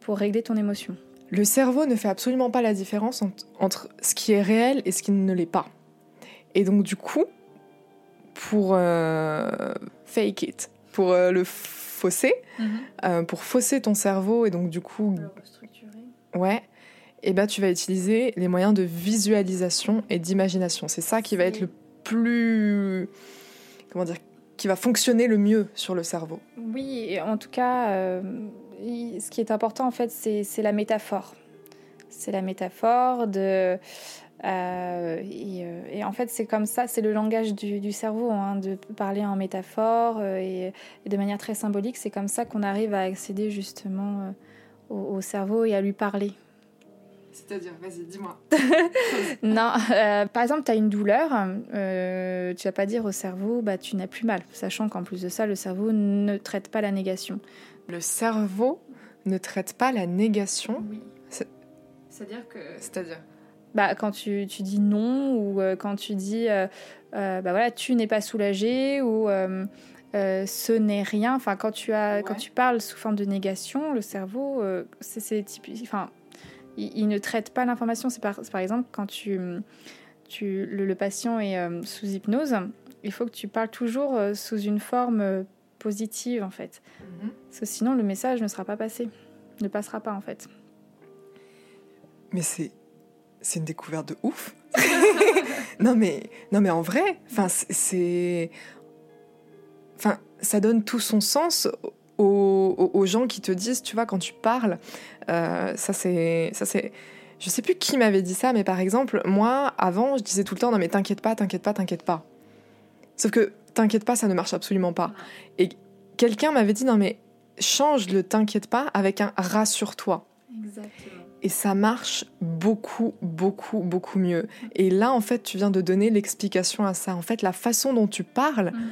pour régler ton émotion. Le cerveau ne fait absolument pas la différence entre, ce qui est réel et ce qui ne l'est pas. Et donc du coup, pour fake it, pour le fausser, mhm. pour fausser ton cerveau et donc du coup... Ouais eh ben, tu vas utiliser les moyens de visualisation et d'imagination. C'est ça qui va être le plus. Comment dire Qui va fonctionner le mieux sur le cerveau. Oui, en tout cas, euh, ce qui est important, en fait, c'est la métaphore. C'est la métaphore de. Euh, euh, et, en fait, c'est comme ça, c'est le langage du, cerveau, hein, de parler en métaphore et, de manière très symbolique. C'est comme ça qu'on arrive à accéder justement au cerveau et à lui parler. C'est-à-dire, vas-y, dis-moi. (laughs) non, euh, par exemple, tu as une douleur, euh, tu vas pas dire au cerveau, bah, tu n'as plus mal, sachant qu'en plus de ça, le cerveau ne traite pas la négation. Le cerveau ne traite pas la négation? Oui. C'est-à-dire que. C'est-à-dire? Bah, quand tu, tu, dis non ou euh, quand tu dis euh, bah voilà tu n'es pas soulagé ou ce n'est rien enfin quand tu as quand tu parles sous forme de négation le cerveau c'est typique enfin il, ne traite pas l'information. C'est par, par, exemple quand tu, tu, le, patient est euh, sous hypnose, il faut que tu parles toujours euh, sous une forme euh, positive en fait. Mhm. Parce que sinon le message ne sera pas passé, ne passera pas en fait. Mais c'est c'est une découverte de ouf. (laughs) non mais non mais en vrai, enfin c'est enfin ça donne tout son sens aux, gens qui te disent, tu vois, quand tu parles, euh, ça c'est, ça c'est, je sais plus qui m'avait dit ça, mais par exemple, moi, avant, je disais tout le temps, non mais t'inquiète pas, t'inquiète pas, t'inquiète pas. Sauf que t'inquiète pas, ça ne marche absolument pas. Et quelqu'un m'avait dit, non mais change le t'inquiète pas avec un rassure-toi. Exactement. Et ça marche beaucoup, beaucoup, beaucoup mieux. Et là, en fait, tu viens de donner l'explication à ça. En fait, la façon dont tu parles, mm.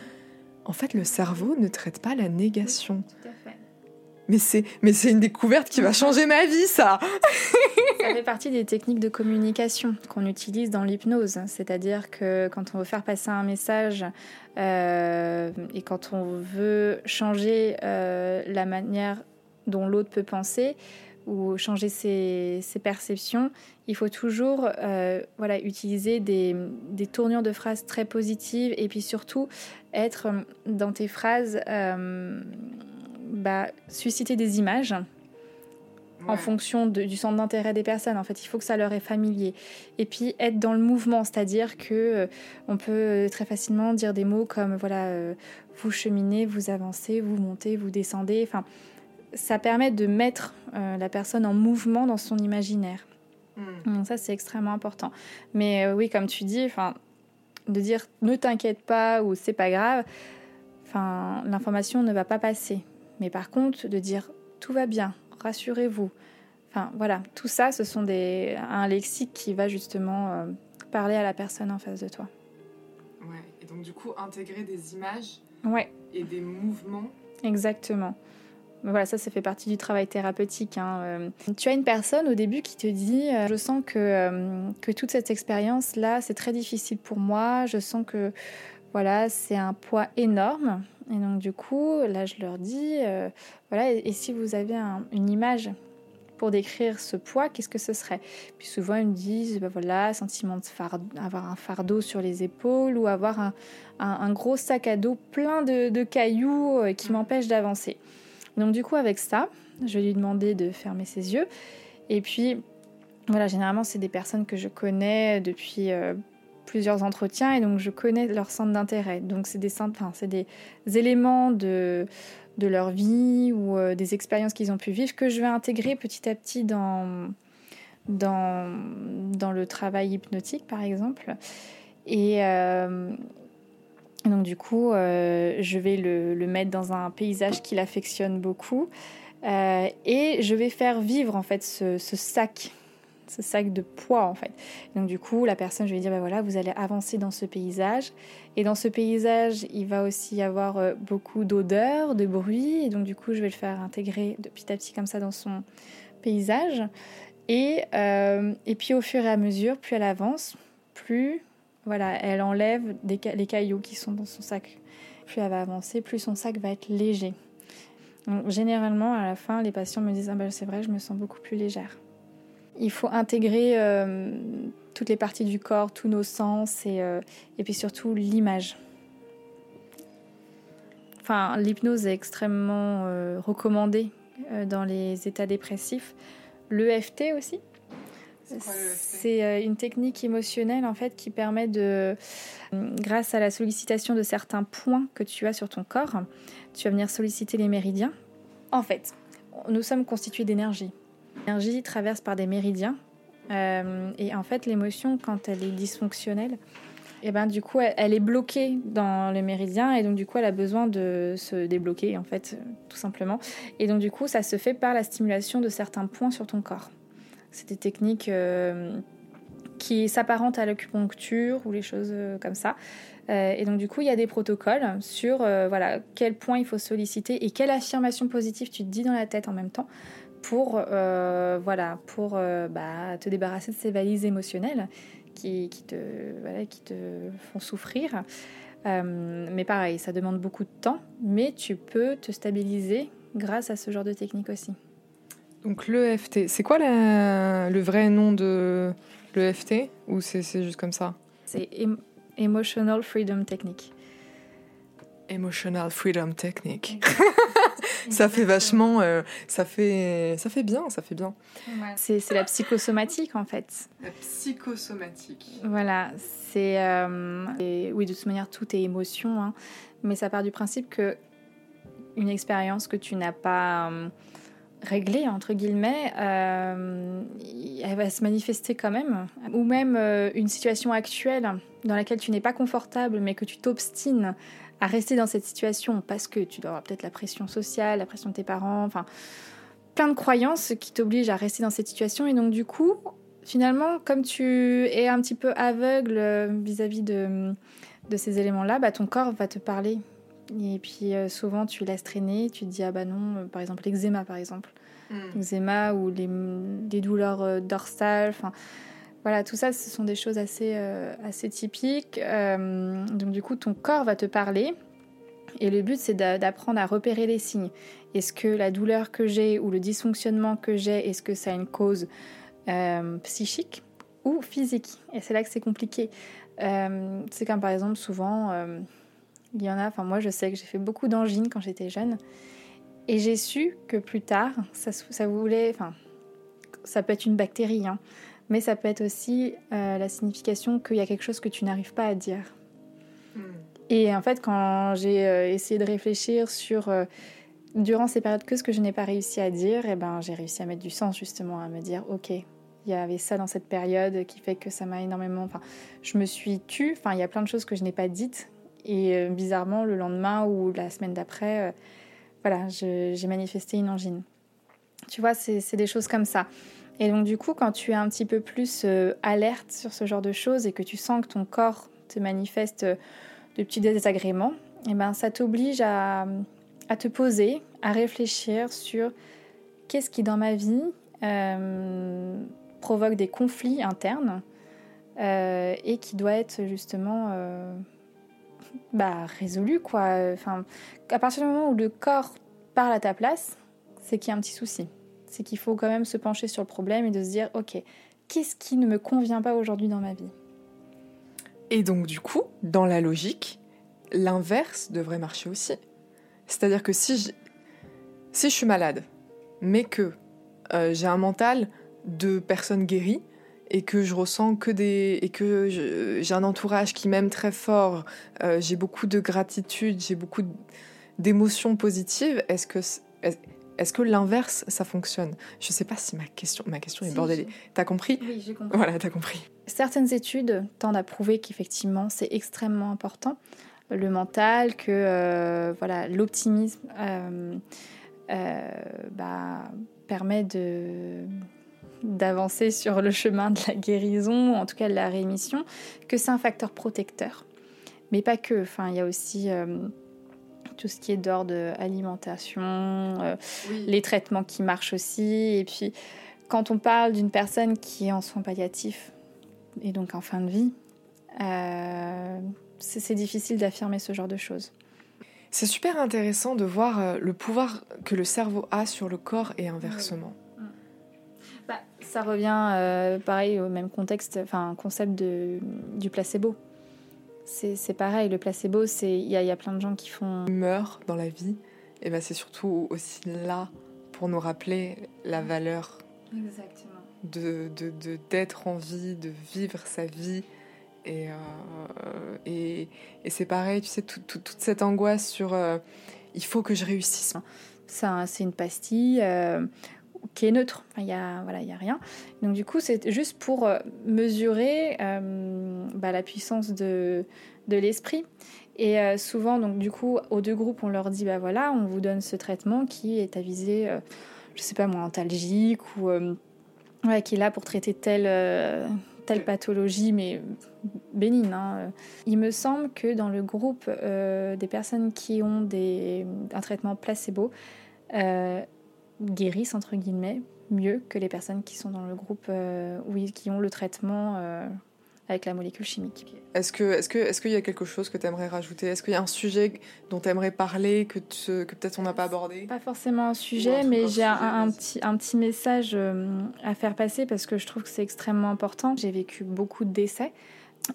En fait, le cerveau ne traite pas la négation. tout à fait. Mais c'est, mais c'est une découverte qui va changer ma vie, ça. (laughs) ça fait partie des techniques de communication qu'on utilise dans l'hypnose. C'est-à-dire que quand on veut faire passer un message euh, et quand on veut changer euh, la manière dont l'autre peut penser, ou changer ses, perceptions, il faut toujours euh, voilà, utiliser des, des, tournures de phrases très positives et puis surtout être dans tes phrases, euh, bah, susciter des images. En fonction du centre d'intérêt des personnes, en fait, il faut que ça leur est familier. Et puis être dans le mouvement, c'est-à-dire que euh, on peut très facilement dire des mots comme voilà, vous cheminez, vous avancez, vous montez, vous descendez. Enfin, ça permet de mettre euh, la personne en mouvement dans son imaginaire. Hmm. Donc ça, c'est extrêmement important. Mais euh, oui, comme tu dis, de dire ne t'inquiète pas ou c'est pas grave, l'information ne va pas passer. Mais par contre, de dire tout va bien, rassurez-vous. Enfin, voilà, tout ça, ce sont des un lexique qui va justement euh, parler à la personne en face de toi. Ouais. Et donc du coup, intégrer des images. Ouais. Et des mouvements. Exactement. Voilà, ça, ça fait partie du travail thérapeutique. Hein, euh. Tu as une personne au début qui te dit euh, Je sens que, euh, que toute cette expérience-là, c'est très difficile pour moi. Je sens que voilà, c'est un poids énorme. Et donc, du coup, là, je leur dis Voilà, et, si vous avez une image pour décrire ce poids, qu'est-ce que ce serait? Puis souvent, ils me disent ben voilà, sentiment de fardeau, avoir un fardeau sur les épaules ou avoir un, un, gros sac à dos plein de, de cailloux qui m'empêchent d'avancer. Donc du coup, avec ça, je lui demander de fermer ses yeux. Et puis, voilà, généralement, c'est des personnes que je connais depuis euh, plusieurs entretiens et donc je connais leur centre d'intérêt. Donc c'est des, enfin, c'est des éléments de, leur vie ou euh, des expériences qu'ils ont pu vivre que je vais intégrer petit à petit dans, le travail hypnotique, par exemple. Euh, donc du coup, euh, je vais le, mettre dans un paysage qu'il affectionne beaucoup euh, et je vais faire vivre en fait ce, sac, ce sac de poids en fait. Donc du coup, la personne, je vais dire, ben voilà, vous allez avancer dans ce paysage et dans ce paysage, il va aussi y avoir euh, beaucoup d'odeurs, de bruit et donc du coup, je vais le faire intégrer de petit à petit comme ça dans son paysage. Et, et puis au fur et à mesure, plus elle avance, plus voilà, elle enlève les cailloux qui sont dans son sac. Plus elle va avancer, plus son sac va être léger. généralement, à la fin, les patients me disent ah ben, c'est vrai, je me sens beaucoup plus légère. Il faut intégrer euh, toutes les parties du corps, tous nos sens et, euh, puis surtout l'image. Enfin, l'hypnose est extrêmement euh, recommandée dans les états dépressifs. L'EFT aussi, c'est euh, une technique émotionnelle en fait qui permet de, grâce à la sollicitation de certains points que tu as sur ton corps, tu vas venir solliciter les méridiens. En fait, nous sommes constitués d'énergie. L'énergie traverse par des méridiens euh, et en fait l'émotion quand elle est dysfonctionnelle, eh ben du coup elle, est bloquée dans le méridien et donc du coup elle a besoin de se débloquer en fait tout simplement. Et donc du coup ça se fait par la stimulation de certains points sur ton corps. C'est des techniques euh, qui s'apparentent à l'acupuncture ou les choses euh, comme ça. Euh, et donc du coup, il y a des protocoles sur voilà quel point il faut solliciter et quelle affirmation positive tu te dis dans la tête en même temps pour voilà pour bah, te débarrasser de ces valises émotionnelles qui, qui te qui te font souffrir. mais pareil, ça demande beaucoup de temps, mais tu peux te stabiliser grâce à ce genre de technique aussi. Donc l'EFT, c'est quoi le vrai nom de l'EFT ou c'est juste comme ça? C'est Emotional Freedom Technique. Emotional Freedom Technique. (laughs) ça fait vachement, euh, ça fait, ça fait bien, ça fait bien. C'est la psychosomatique en fait. La psychosomatique. Voilà, c'est, euh, oui de toute manière tout est émotion, hein, mais ça part du principe que une expérience que tu n'as pas euh, réglée, entre guillemets, euh, elle va se manifester quand même. Ou même euh, une situation actuelle dans laquelle tu n'es pas confortable, mais que tu t'obstines à rester dans cette situation parce que tu dois avoir peut-être la pression sociale, la pression de tes parents, enfin plein de croyances qui t'obligent à rester dans cette situation. Et donc, du coup, finalement, comme tu es un petit peu aveugle euh, vis-à-vis de, ces éléments-là, bah, ton corps va te parler. Et puis, euh, souvent, tu laisses traîner, tu te dis, ah bah non, euh, par exemple, l'eczéma, par exemple. L'eczéma ou les, les douleurs dorsales, enfin voilà, tout ça, ce sont des choses assez, assez typiques. donc du coup, ton corps va te parler. Et le but, c'est d'apprendre à repérer les signes. Est-ce que la douleur que j'ai ou le dysfonctionnement que j'ai, est-ce que ça a une cause euh, psychique ou physique? Et c'est là que c'est compliqué. Euh, c'est comme par exemple, souvent, euh, il y en a, enfin moi je sais que j'ai fait beaucoup d'angines quand j'étais jeune. Et j'ai su que plus tard, ça, ça voulait, enfin, ça peut être une bactérie, hein, mais ça peut être aussi la signification qu'il y a quelque chose que tu n'arrives pas à dire. Hmm. Et en fait, quand j'ai essayé de réfléchir sur durant ces périodes que ce que je n'ai pas réussi à dire, et eh ben, j'ai réussi à mettre du sens justement, à me dire ok, il y avait ça dans cette période qui fait que ça m'a énormément. Enfin, je me suis tue. Enfin, il y a plein de choses que je n'ai pas dites. Et euh, bizarrement, le lendemain ou la semaine d'après, euh, voilà, j'ai manifesté une angine. Tu vois, c'est des choses comme ça. Et donc, du coup, quand tu es un petit peu plus euh, alerte sur ce genre de choses et que tu sens que ton corps te manifeste de petits désagréments, et eh ben, ça t'oblige à, te poser, à réfléchir sur qu'est-ce qui dans ma vie provoque des conflits internes et qui doit être justement bah, résolu. Quoi. Enfin, à partir du moment où le corps parle à ta place, c'est qu'il y a un petit souci. C'est qu'il faut quand même se pencher sur le problème et de se dire, ok, qu'est-ce qui ne me convient pas aujourd'hui dans ma vie? Et donc du coup, dans la logique, l'inverse devrait marcher aussi. C'est-à-dire que si je, si je suis malade, mais que euh, j'ai un mental de personne guérie et que je ressens que des et que j'ai un entourage qui m'aime très fort, euh, j'ai beaucoup de gratitude, j'ai beaucoup d'émotions positives. Est-ce que est-ce que l'inverse ça fonctionne? Je sais pas si ma question ma question est bordée. T'as compris? Oui, j'ai compris. Voilà, t'as compris. Certaines études tendent à prouver qu'effectivement c'est extrêmement important le mental, que euh, voilà l'optimisme euh, euh, bah, permet de d'avancer sur le chemin de la guérison, en tout cas de la rémission, que c'est un facteur protecteur. Mais pas que. Enfin, il y a aussi tout ce qui est d'ordre alimentation, les traitements qui marchent aussi. Et puis, quand on parle d'une personne qui est en soins palliatifs et donc en fin de vie, c'est difficile d'affirmer ce genre de choses. C'est super intéressant de voir euh, le pouvoir que le cerveau a sur le corps et inversement. Ça revient euh, pareil au même contexte, enfin concept de, du placebo. C'est pareil, le placebo, il y a, y a, plein de gens qui font... Meurent dans la vie, et ben c'est surtout aussi là pour nous rappeler la valeur Exactement. de d'être de, en vie, de vivre sa vie, et, euh, et, et c'est pareil, tu sais, toute cette angoisse sur euh, il faut que je réussisse. Ça, c'est une pastille euh, qui est neutre. Il n'y a, voilà, y a rien. Donc, du coup, c'est juste pour mesurer bah, la puissance de, de l'esprit. Et souvent, donc, du coup, aux deux groupes, on leur dit bah voilà, on vous donne ce traitement qui est à viser, je sais pas moi, antalgique ou qui est là pour traiter tel telle pathologie, mais bénigne. Hein. Il me semble que dans le groupe euh, des personnes qui ont des, un traitement placebo, euh, guérissent, entre guillemets, mieux que les personnes qui sont dans le groupe euh, oui, qui ont le traitement avec la molécule chimique. Est-ce que est-ce que est-ce qu'il y a quelque chose que tu aimerais rajouter? Est-ce qu'il y a un sujet dont tu aimerais parler que que peut-être on n'a pas abordé? Pas forcément un sujet, mais j'ai un, petit un petit message euh, à faire passer parce que je trouve que c'est extrêmement important. J'ai vécu beaucoup de décès.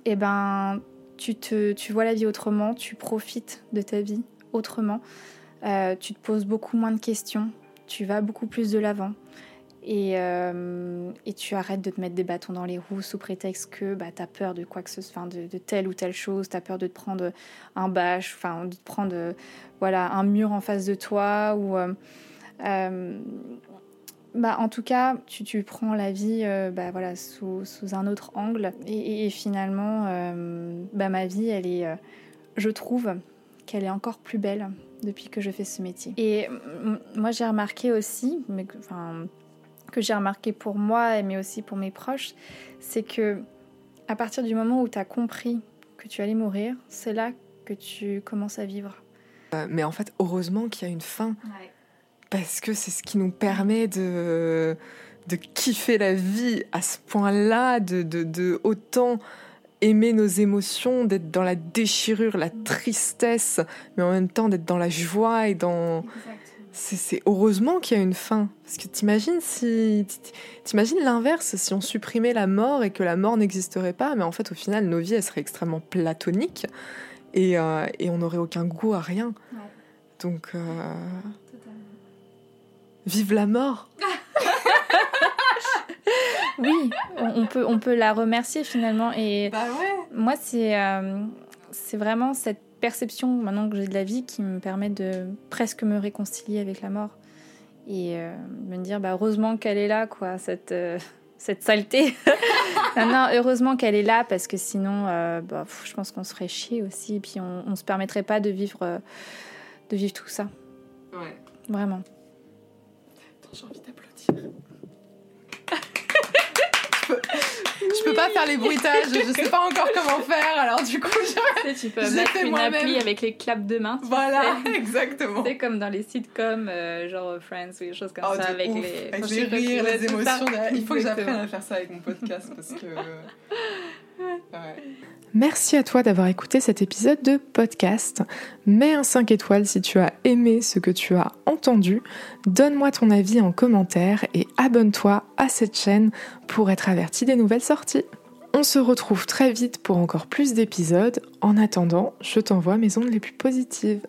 Et eh ben tu te tu vois la vie autrement, tu profites de ta vie autrement. Euh, tu te poses beaucoup moins de questions, tu vas beaucoup plus de l'avant. Et, euh, et, tu arrêtes de te mettre des bâtons dans les roues sous prétexte que bah, tu as peur de quoi que ce soit, de, telle ou telle chose, tu as peur de te prendre un bâche, enfin, de te prendre voilà, un mur en face de toi. Ou, euh, euh, bah, en tout cas, tu, prends la vie bah, voilà, sous, un autre angle. Et, et finalement, bah, ma vie, elle est, je trouve qu'elle est encore plus belle depuis que je fais ce métier. Et moi, j'ai remarqué aussi, mais, enfin, que j'ai remarqué pour moi, mais aussi pour mes proches, c'est que à partir du moment où tu as compris que tu allais mourir, c'est là que tu commences à vivre. Euh, mais en fait, heureusement qu'il y a une fin. Parce que c'est ce qui nous permet de, de kiffer la vie à ce point-là, de, de, de autant aimer nos émotions, d'être dans la déchirure, la tristesse, mais en même temps d'être dans la joie et dans... C'est heureusement qu'il y a une fin. Parce que t'imagines si... T'imagines l'inverse, si on supprimait la mort et que la mort n'existerait pas, mais en fait au final nos vies elles seraient extrêmement platoniques et, euh, et on n'aurait aucun goût à rien. Donc... Euh... Vive la mort (laughs) oui, on, peut, on peut la remercier finalement. Et bah moi, c'est euh, c'est vraiment cette perception maintenant que j'ai de la vie qui me permet de presque me réconcilier avec la mort et euh, me dire bah, heureusement qu'elle est là, quoi, cette, euh, cette saleté. (laughs) non, heureusement qu'elle est là parce que sinon, bah, je pense qu'on se ferait chier aussi et puis on ne se permettrait pas de vivre, de vivre tout ça. Ouais. Vraiment. J'ai envie d'applaudir je peux pas faire les bruitages, je sais pas encore comment faire, alors du coup, je, tu peux mettre une appli avec les claps de main. Voilà, (laughs) exactement. C'est comme dans les sitcoms, euh, genre Friends ou des choses comme oh, ça, avec les, avec les rires, les émotions. Il faut que j'apprenne à faire ça avec mon podcast parce que. (laughs) Ouais. Merci à toi d'avoir écouté cet épisode de podcast. Mets un 5 étoiles si tu as aimé ce que tu as entendu. Donne-moi ton avis en commentaire et abonne-toi à cette chaîne pour être averti des nouvelles sorties. On se retrouve très vite pour encore plus d'épisodes. En attendant, je t'envoie mes ondes les plus positives.